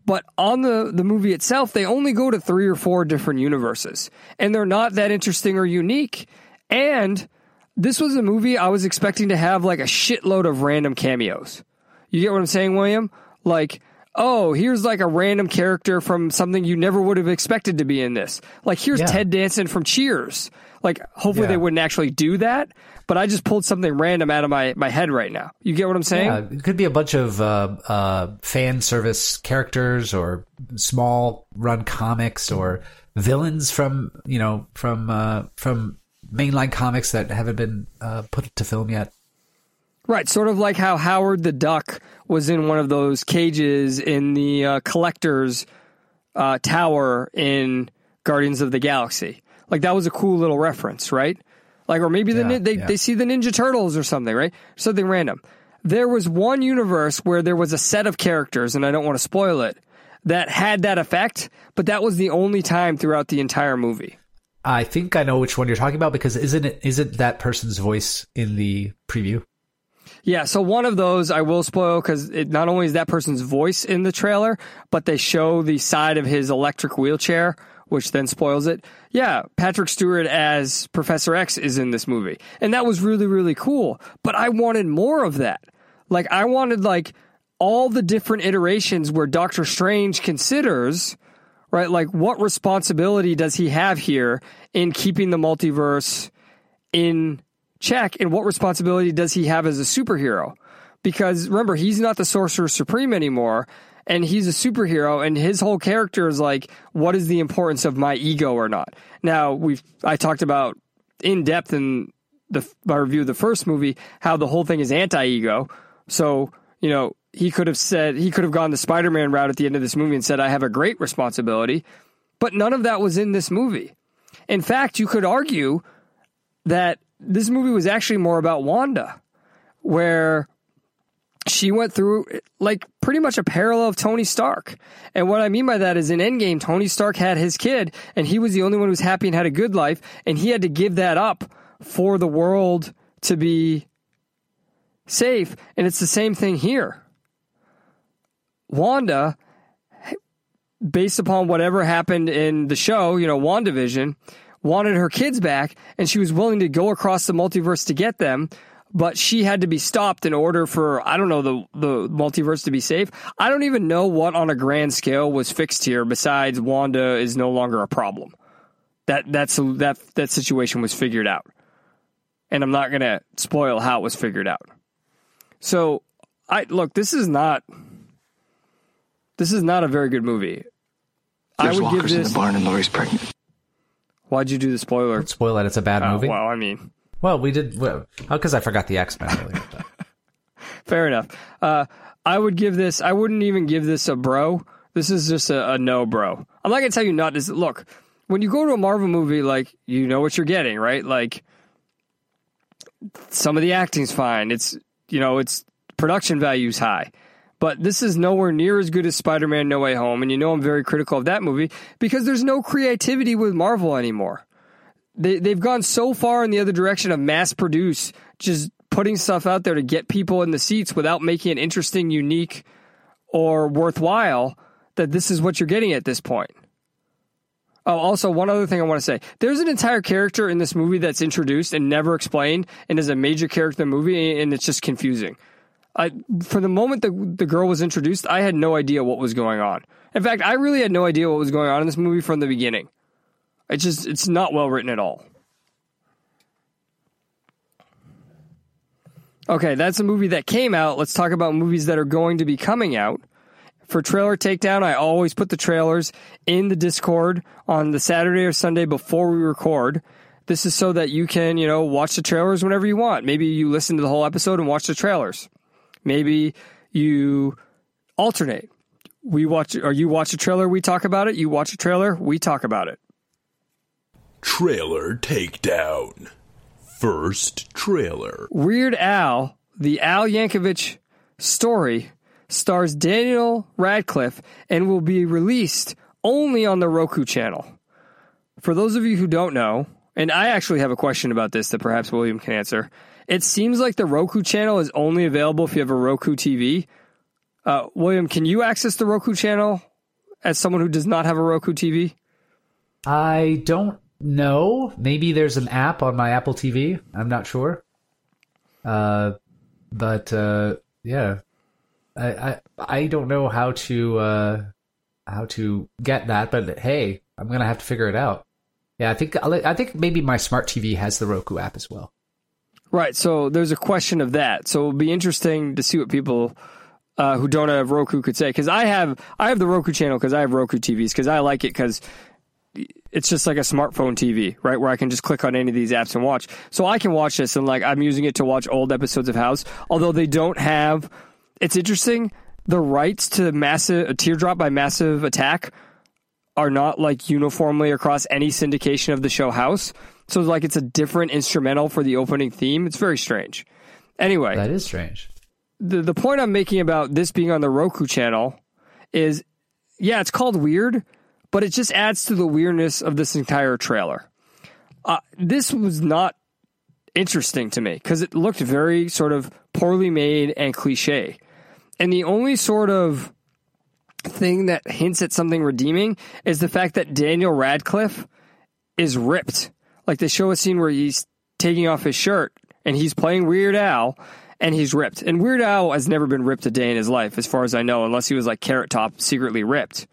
But on the, the movie itself, they only go to three or four different universes, and they're not that interesting or unique. And this was a movie I was expecting to have like a shitload of random cameos. You get what I'm saying, William? Like oh, here's like a random character from something you never would have expected to be in this. Like here's Yeah. Ted Danson from Cheers. Like hopefully Yeah. they wouldn't actually do that, but I just pulled something random out of my my head right now. You get what I'm saying? Yeah, it could be a bunch of uh, uh, fan service characters or small run comics or villains from you know from uh, from mainline comics that haven't been uh, put to film yet. Right, sort of like how Howard the Duck was in one of those cages in the uh, collector's uh, tower in Guardians of the Galaxy. Like that was a cool little reference, right? Like, or maybe the, Yeah, they yeah. they see the Ninja Turtles or something, right? Something random. There was one universe where there was a set of characters, and I don't want to spoil it, that had that effect, but that was the only time throughout the entire movie. I think I know which one you're talking about because isn't it isn't that person's voice in the preview? Yeah, so one of those I will spoil because it not only is that person's voice in the trailer, but they show the side of his electric wheelchair, which then spoils it. Yeah, Patrick Stewart as Professor X is in this movie. And that was really, really cool. But I wanted more of that. Like, I wanted, like, all the different iterations where Doctor Strange considers, right, like, what responsibility does he have here in keeping the multiverse in check and what responsibility does he have as a superhero because remember he's not the sorcerer supreme anymore and he's a superhero and his whole character is like what is the importance of my ego or not? Now we've i talked about in depth in the my review of the first movie how the whole thing is anti-ego. So you know he could have said he could have gone the spider-man route at the end of this movie and said i have a great responsibility. But none of that was in this movie. In fact you could argue that this movie was actually more about Wanda, where she went through like pretty much a parallel of Tony Stark. And what I mean by that is in Endgame, Tony Stark had his kid, and he was the only one who was happy and had a good life, and he had to give that up for the world to be safe. And it's the same thing here. Wanda, based upon whatever happened in the show, you know, WandaVision, wanted her kids back and she was willing to go across the multiverse to get them but she had to be stopped in order for I don't know the the multiverse to be safe. I don't even know what on a grand scale was fixed here besides Wanda is no longer a problem. That that's that that situation was figured out. And I'm not going to spoil how it was figured out. So, I look, this is not this is not a very good movie. I There's would give walkers in the barn and Lori's pregnant. Why'd you do the spoiler? Don't spoil that it's a bad Oh, movie. well, I mean, Well, we did well because I forgot the X Men *laughs* fair enough. Uh, I would give this. I wouldn't even give this a bro. This is just a, a no, bro. I'm not gonna tell you not to look. When you go to a Marvel movie, like you know what you're getting, right? Like some of the acting's fine. It's you know it's production value's high. But this is nowhere near as good as Spider Man No Way Home. And you know I'm very critical of that movie because there's no creativity with Marvel anymore. They, they've gone so far in the other direction of mass produce, just putting stuff out there to get people in the seats without making it interesting, unique, or worthwhile, that this is what you're getting at this point. Oh, also, one other thing I want to say. There's an entire character in this movie that's introduced and never explained and is a major character in the movie, and it's just confusing. I, for the moment the, the girl was introduced, I had no idea what was going on. In fact, I really had no idea what was going on in this movie from the beginning. It's just, it's not well written at all. Okay, that's a movie that came out. Let's talk about movies that are going to be coming out. For Trailer Takedown, I always put the trailers in the Discord on the Saturday or Sunday before we record. This is so that you can, you know, watch the trailers whenever you want. Maybe you listen to the whole episode and watch the trailers. Maybe you alternate. We watch, or you watch a trailer, we talk about it. You watch a trailer, we talk about it. Trailer Takedown. First trailer. Weird Al, the Al Yankovic story, stars Daniel Radcliffe and will be released only on the Roku channel. For those of you who don't know, and I actually have a question about this that perhaps William can answer. It seems like the Roku channel is only available if you have a Roku TV. Uh, William, can you access the Roku channel as someone who does not have a Roku TV? I don't know. Maybe there's an app on my Apple TV. I'm not sure. Uh, but uh, yeah, I, I I don't know how to uh how to get that, but hey, I'm gonna have to figure it out. Yeah, I think I think maybe my smart TV has the Roku app as well. Right. So there's a question of that. So it'll be interesting to see what people uh, who don't have Roku could say. Because I have I have the Roku channel because I have Roku TVs because I like it because it's just like a smartphone TV, right? Where I can just click on any of these apps and watch. So I can watch this and like I'm using it to watch old episodes of House. Although they don't have, it's interesting. The rights to massive a teardrop by massive attack are not like uniformly across any syndication of the show House. So like it's a different instrumental for the opening theme. It's very strange. Anyway, That is strange. the the point I'm making about this being on the Roku channel is yeah, it's called weird, but it just adds to the weirdness of this entire trailer. Uh, this was not interesting to me because it looked very sort of poorly made and cliche. And the only sort of thing that hints at something redeeming is the fact that Daniel Radcliffe is ripped. Like they show a scene where he's taking off his shirt and he's playing Weird Al and he's ripped. And Weird Al has never been ripped a day in his life, as far as I know, unless he was like Carrot Top secretly ripped.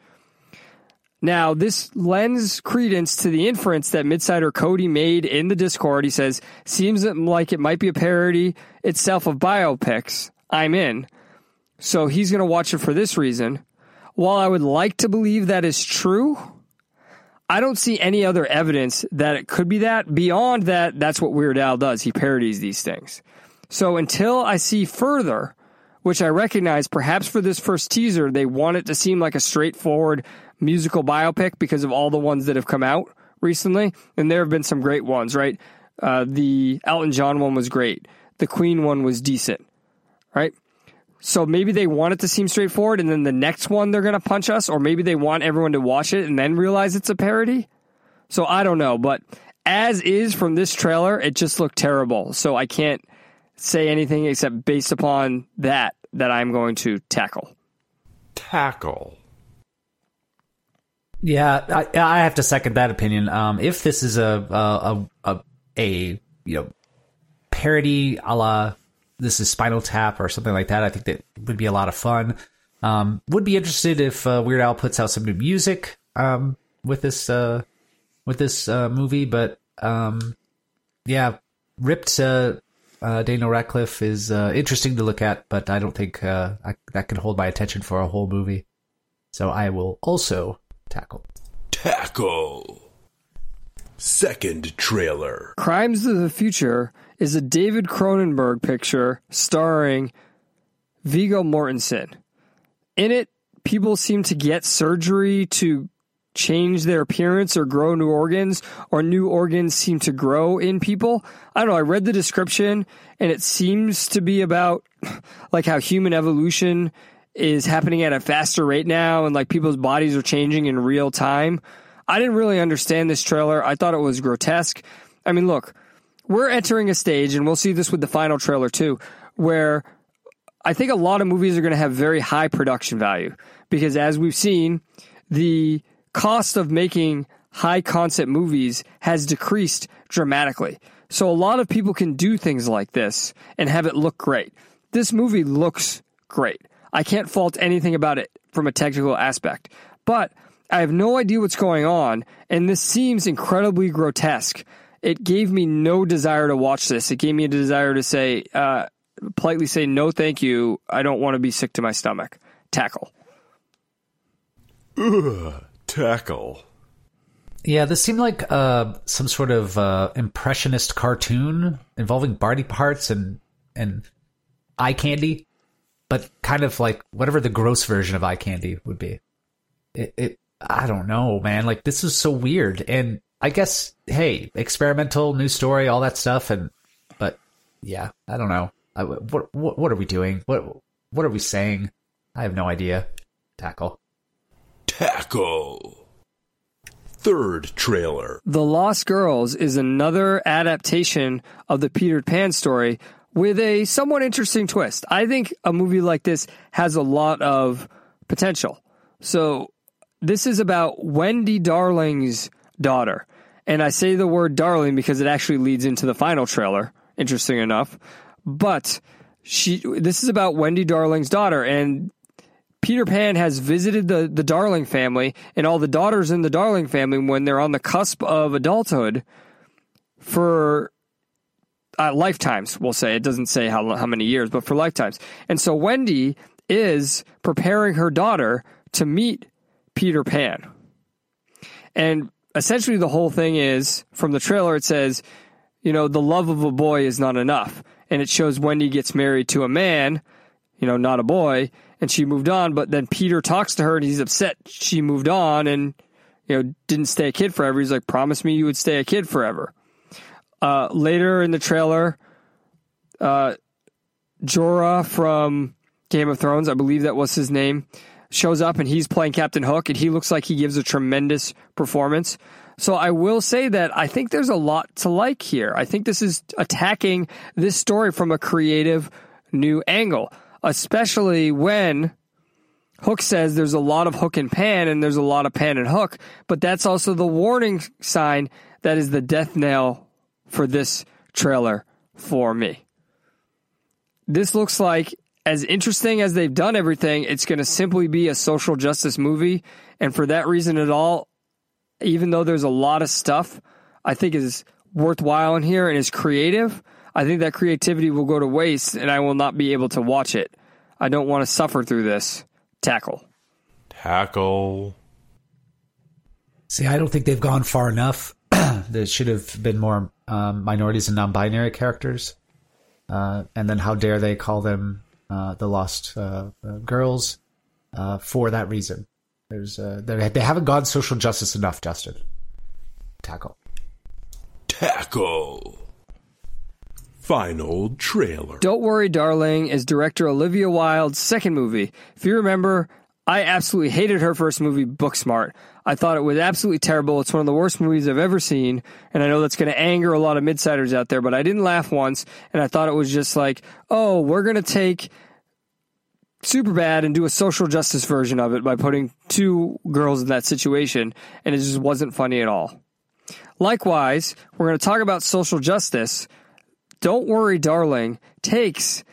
Now, this lends credence to the inference that Midsider Cody made in the Discord. He says, seems like it might be a parody itself of biopics. I'm in. So he's going to watch it for this reason. While I would like to believe that is true, I don't see any other evidence that it could be that. Beyond that, that's what Weird Al does. He parodies these things. So until I see further, which I recognize perhaps for this first teaser, they want it to seem like a straightforward musical biopic because of all the ones that have come out recently. And there have been some great ones, right? Uh, the Elton John one was great. The Queen one was decent, right? So maybe they want it to seem straightforward, and then the next one they're going to punch us, or maybe they want everyone to watch it and then realize it's a parody. So I don't know, but as is from this trailer, it just looked terrible. So I can't say anything except based upon that that I'm going to tackle. Tackle. Yeah, I, I have to second that opinion. Um, if this is a a, a a you know parody a la this is Spinal Tap or something like that, I think that would be a lot of fun. Um, would be interested if uh, Weird Al puts out some new music um, with this uh, with this uh, movie, but um, yeah, ripped uh, uh, Daniel Radcliffe is uh, interesting to look at, but I don't think uh, I, that can hold my attention for a whole movie. So I will also tackle. Tackle. Second trailer. Crimes of the Future is a David Cronenberg picture starring Viggo Mortensen. In it, people seem to get surgery to change their appearance or grow new organs, or new organs seem to grow in people. I don't know. I read the description and it seems to be about *laughs* like how human evolution is happening at a faster rate now and like people's bodies are changing in real time. I didn't really understand this trailer. I thought it was grotesque. I mean, look, we're entering a stage, and we'll see this with the final trailer too, where I think a lot of movies are going to have very high production value because, as we've seen, the cost of making high concept movies has decreased dramatically. So, a lot of people can do things like this and have it look great. This movie looks great. I can't fault anything about it from a technical aspect, but I have no idea what's going on, and this seems incredibly grotesque. It gave me no desire to watch this. It gave me a desire to say, uh, politely say, no, thank you. I don't want to be sick to my stomach. Tackle. Ugh. Tackle. Yeah, this seemed like uh, some sort of uh, impressionist cartoon involving body parts and and eye candy, but kind of like whatever the gross version of eye candy would be. It, it I don't know, man. Like this is so weird, and I guess hey, experimental, new story, all that stuff, and but yeah, I don't know. I, what what what are we doing? What what are we saying? I have no idea. Tackle. Tackle. Third trailer. The Lost Girls is another adaptation of the Peter Pan story with a somewhat interesting twist. I think a movie like this has a lot of potential. So, this is about Wendy Darling's daughter. And I say the word darling because it actually leads into the final trailer, interesting enough. But she this is about Wendy Darling's daughter and Peter Pan has visited the the Darling family and all the daughters in the Darling family when they're on the cusp of adulthood for uh, lifetimes. We'll say it doesn't say how how many years, but for lifetimes. And so Wendy is preparing her daughter to meet Peter Pan. And essentially, the whole thing is from the trailer, it says, you know, the love of a boy is not enough. And it shows Wendy gets married to a man, you know, not a boy, and she moved on. But then Peter talks to her and he's upset she moved on and, you know, didn't stay a kid forever. He's like, promise me you would stay a kid forever. Uh, later in the trailer, uh, Jorah from Game of Thrones, I believe that was his name, shows up and he's playing Captain Hook and he looks like he gives a tremendous performance. So I will say that I think there's a lot to like here. I think this is attacking this story from a creative new angle, especially when Hook says there's a lot of hook and pan and there's a lot of pan and hook, but that's also the warning sign that is the death nail for this trailer for me. This looks like as interesting as they've done everything, it's going to simply be a social justice movie. And for that reason at all, even though there's a lot of stuff I think is worthwhile in here and is creative, I think that creativity will go to waste and I will not be able to watch it. I don't want to suffer through this. Tackle. Tackle. See, I don't think they've gone far enough. *clears throat* there should have been more um, minorities and non-binary characters. Uh, and then how dare they call them uh, the lost uh, uh, girls uh, for that reason? There's uh, they they haven't gone social justice enough, Justin. Tackle. Tackle. Final trailer. Don't Worry, Darling is director Olivia Wilde's second movie. If you remember, I absolutely hated her first movie, Booksmart. I thought it was absolutely terrible. It's one of the worst movies I've ever seen, and I know that's going to anger a lot of midsiders out there, but I didn't laugh once, and I thought it was just like, oh, we're going to take Superbad and do a social justice version of it by putting two girls in that situation, and it just wasn't funny at all. Likewise, we're going to talk about social justice. Don't Worry, Darling takes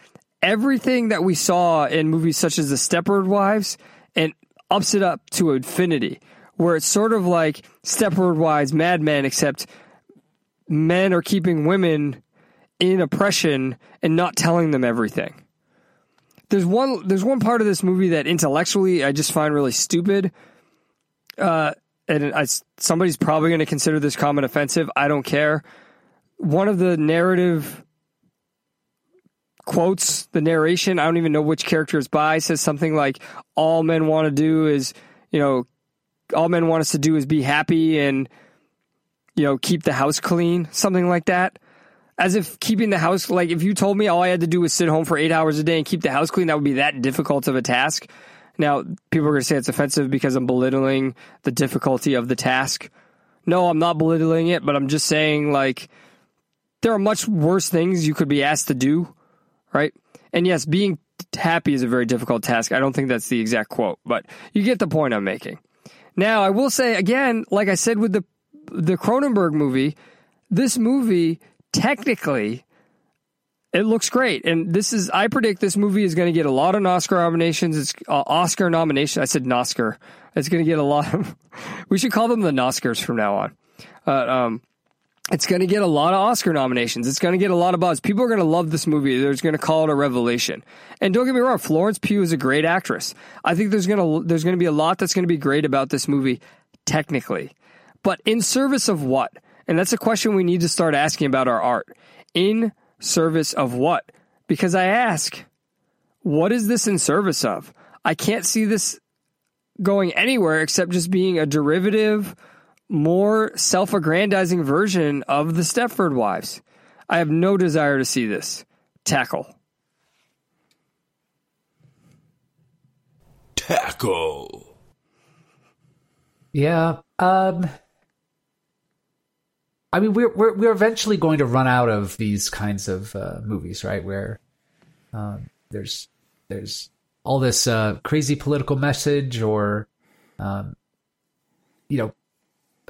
everything that we saw in movies such as The Stepford Wives and ups it up to infinity, where it's sort of like Stepford Wives, Mad Men, except men are keeping women in oppression and not telling them everything. There's one there's one part of this movie that intellectually I just find really stupid. Uh, and I, somebody's probably going to consider this comment offensive. I don't care. One of the narrative quotes, the narration, I don't even know which character it's by, says something like, All men want to do is, you know, all men want us to do is be happy and, you know, keep the house clean, something like that. As if keeping the house, like if you told me all I had to do was sit home for eight hours a day and keep the house clean, that would be that difficult of a task. Now, people are going to say it's offensive because I'm belittling the difficulty of the task. No, I'm not belittling it, but I'm just saying, like, there are much worse things you could be asked to do, right? And yes, being happy is a very difficult task. I don't think that's the exact quote, but you get the point I'm making. Now, I will say again, like I said with the the Cronenberg movie, this movie technically it looks great, and this is I predict this movie is going to get a lot of Oscar nominations. It's uh, Oscar nomination. I said Oscar. It's going to get a lot of. *laughs* we should call them the Oscars from now on. Uh, um, it's going to get a lot of Oscar nominations. It's going to get a lot of buzz. People are going to love this movie. They're going to call it a revelation. And don't get me wrong, Florence Pugh is a great actress. I think there's going to there's going to be a lot that's going to be great about this movie technically. But in service of what? And that's a question we need to start asking about our art. In service of what? Because I ask, what is this in service of? I can't see this going anywhere except just being a derivative more self aggrandizing version of the Stepford Wives. I have no desire to see this. Tackle. Tackle. Yeah. Um. I mean, we're we're we're eventually going to run out of these kinds of uh, movies, right? Where um, there's there's all this uh, crazy political message, or um, you know,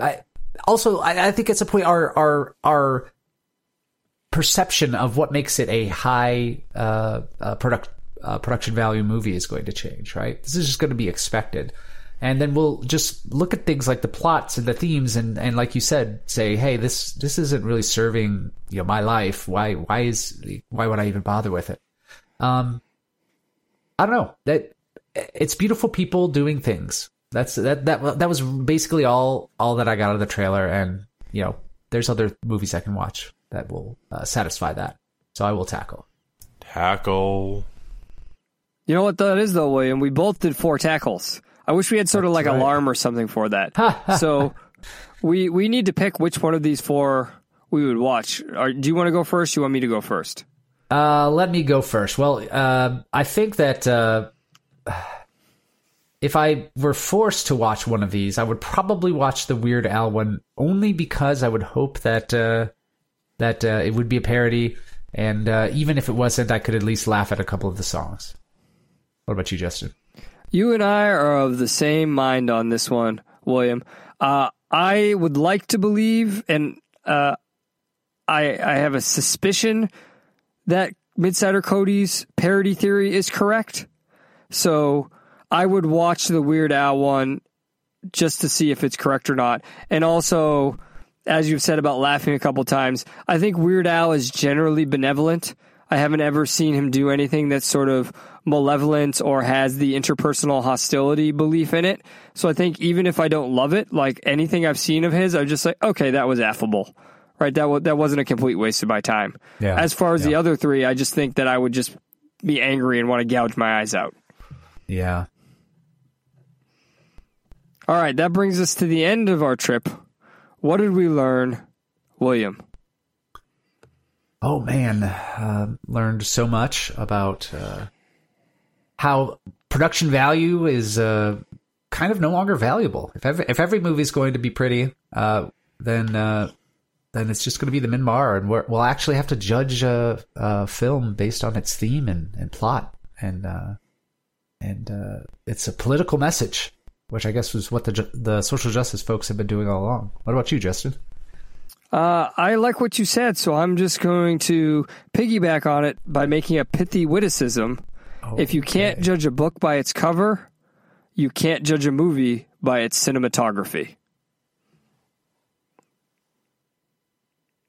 I also I, I think it's a point our our our perception of what makes it a high uh, uh, product uh, production value movie is going to change. Right? This is just going to be expected. And then we'll just look at things like the plots and the themes, and, and like you said, say, hey, this this isn't really serving you know my life. Why why is why would I even bother with it? Um, I don't know that it's beautiful people doing things. That's that that that was basically all all that I got out of the trailer, and you know, there's other movies I can watch that will uh, satisfy that. So I will tackle. Tackle. You know what that is though, William? We both did four tackles. I wish we had sort of like right. alarm or something for that. *laughs* so we we need to pick which one of these four we would watch. Or, do you want to go first? You want me to go first? Uh, let me go first. Well, uh, I think that uh, if I were forced to watch one of these, I would probably watch the Weird Al one only because I would hope that uh, that uh, it would be a parody, and uh, even if it wasn't, I could at least laugh at a couple of the songs. What about you, Justin? You and I are of the same mind on this one, William. Uh, I would like to believe, and uh, I I have a suspicion that Midsider Cody's parody theory is correct. So I would watch the Weird Al one just to see if it's correct or not. And also, as you've said about laughing a couple times, I think Weird Al is generally benevolent. I haven't ever seen him do anything that's sort of malevolent or has the interpersonal hostility belief in it. So I think even if I don't love it, like anything I've seen of his, I'm just like, okay, that was affable. Right? That, w- that wasn't a complete waste of my time. Yeah. As far as the other three, I just think that I would just be angry and want to gouge my eyes out. Yeah. All right, that brings us to the end of our trip. What did we learn, William? Oh man, uh, learned so much about uh, how production value is uh, kind of no longer valuable. If every, if every movie is going to be pretty, uh, then uh, then it's just going to be the Minmar, and we're, we'll actually have to judge a, a film based on its theme and, and plot, and uh, and it's a political message, which I guess was what the the social justice folks have been doing all along. What about you, Justin? Uh, I like what you said, so I'm just going to piggyback on it by making a pithy witticism. If you can't judge a book by its cover, you can't judge a movie by its cinematography.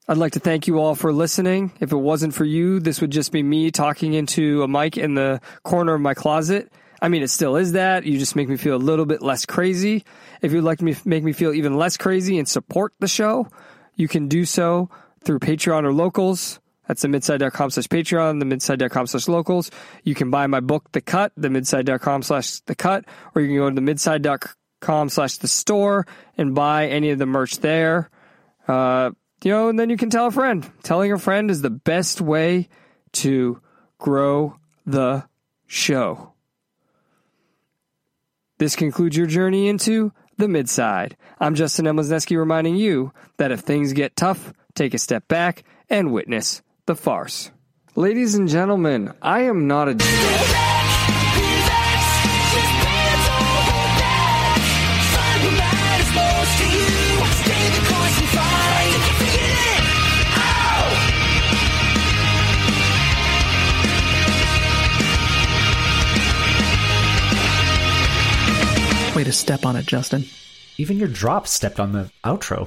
I'd like to thank you all for listening. If it wasn't for you, this would just be me talking into a mic in the corner of my closet. I mean, it still is that. You just make me feel a little bit less crazy. If you'd like to me- make me feel even less crazy and support the show, you can do so through Patreon or locals. That's the midside.com slash Patreon, the midside.com slash locals. You can buy my book, The Cut, the midside.com slash The Cut, or you can go to the midside.com slash The Store and buy any of the merch there. Uh, you know, and then you can tell a friend. Telling a friend is the best way to grow the show. This concludes your journey into the midside. I'm Justin Emlesneski reminding you that if things get tough, take a step back and witness the farce. Ladies and gentlemen, I am not a. to step on it, Justin. Even your drop stepped on the outro.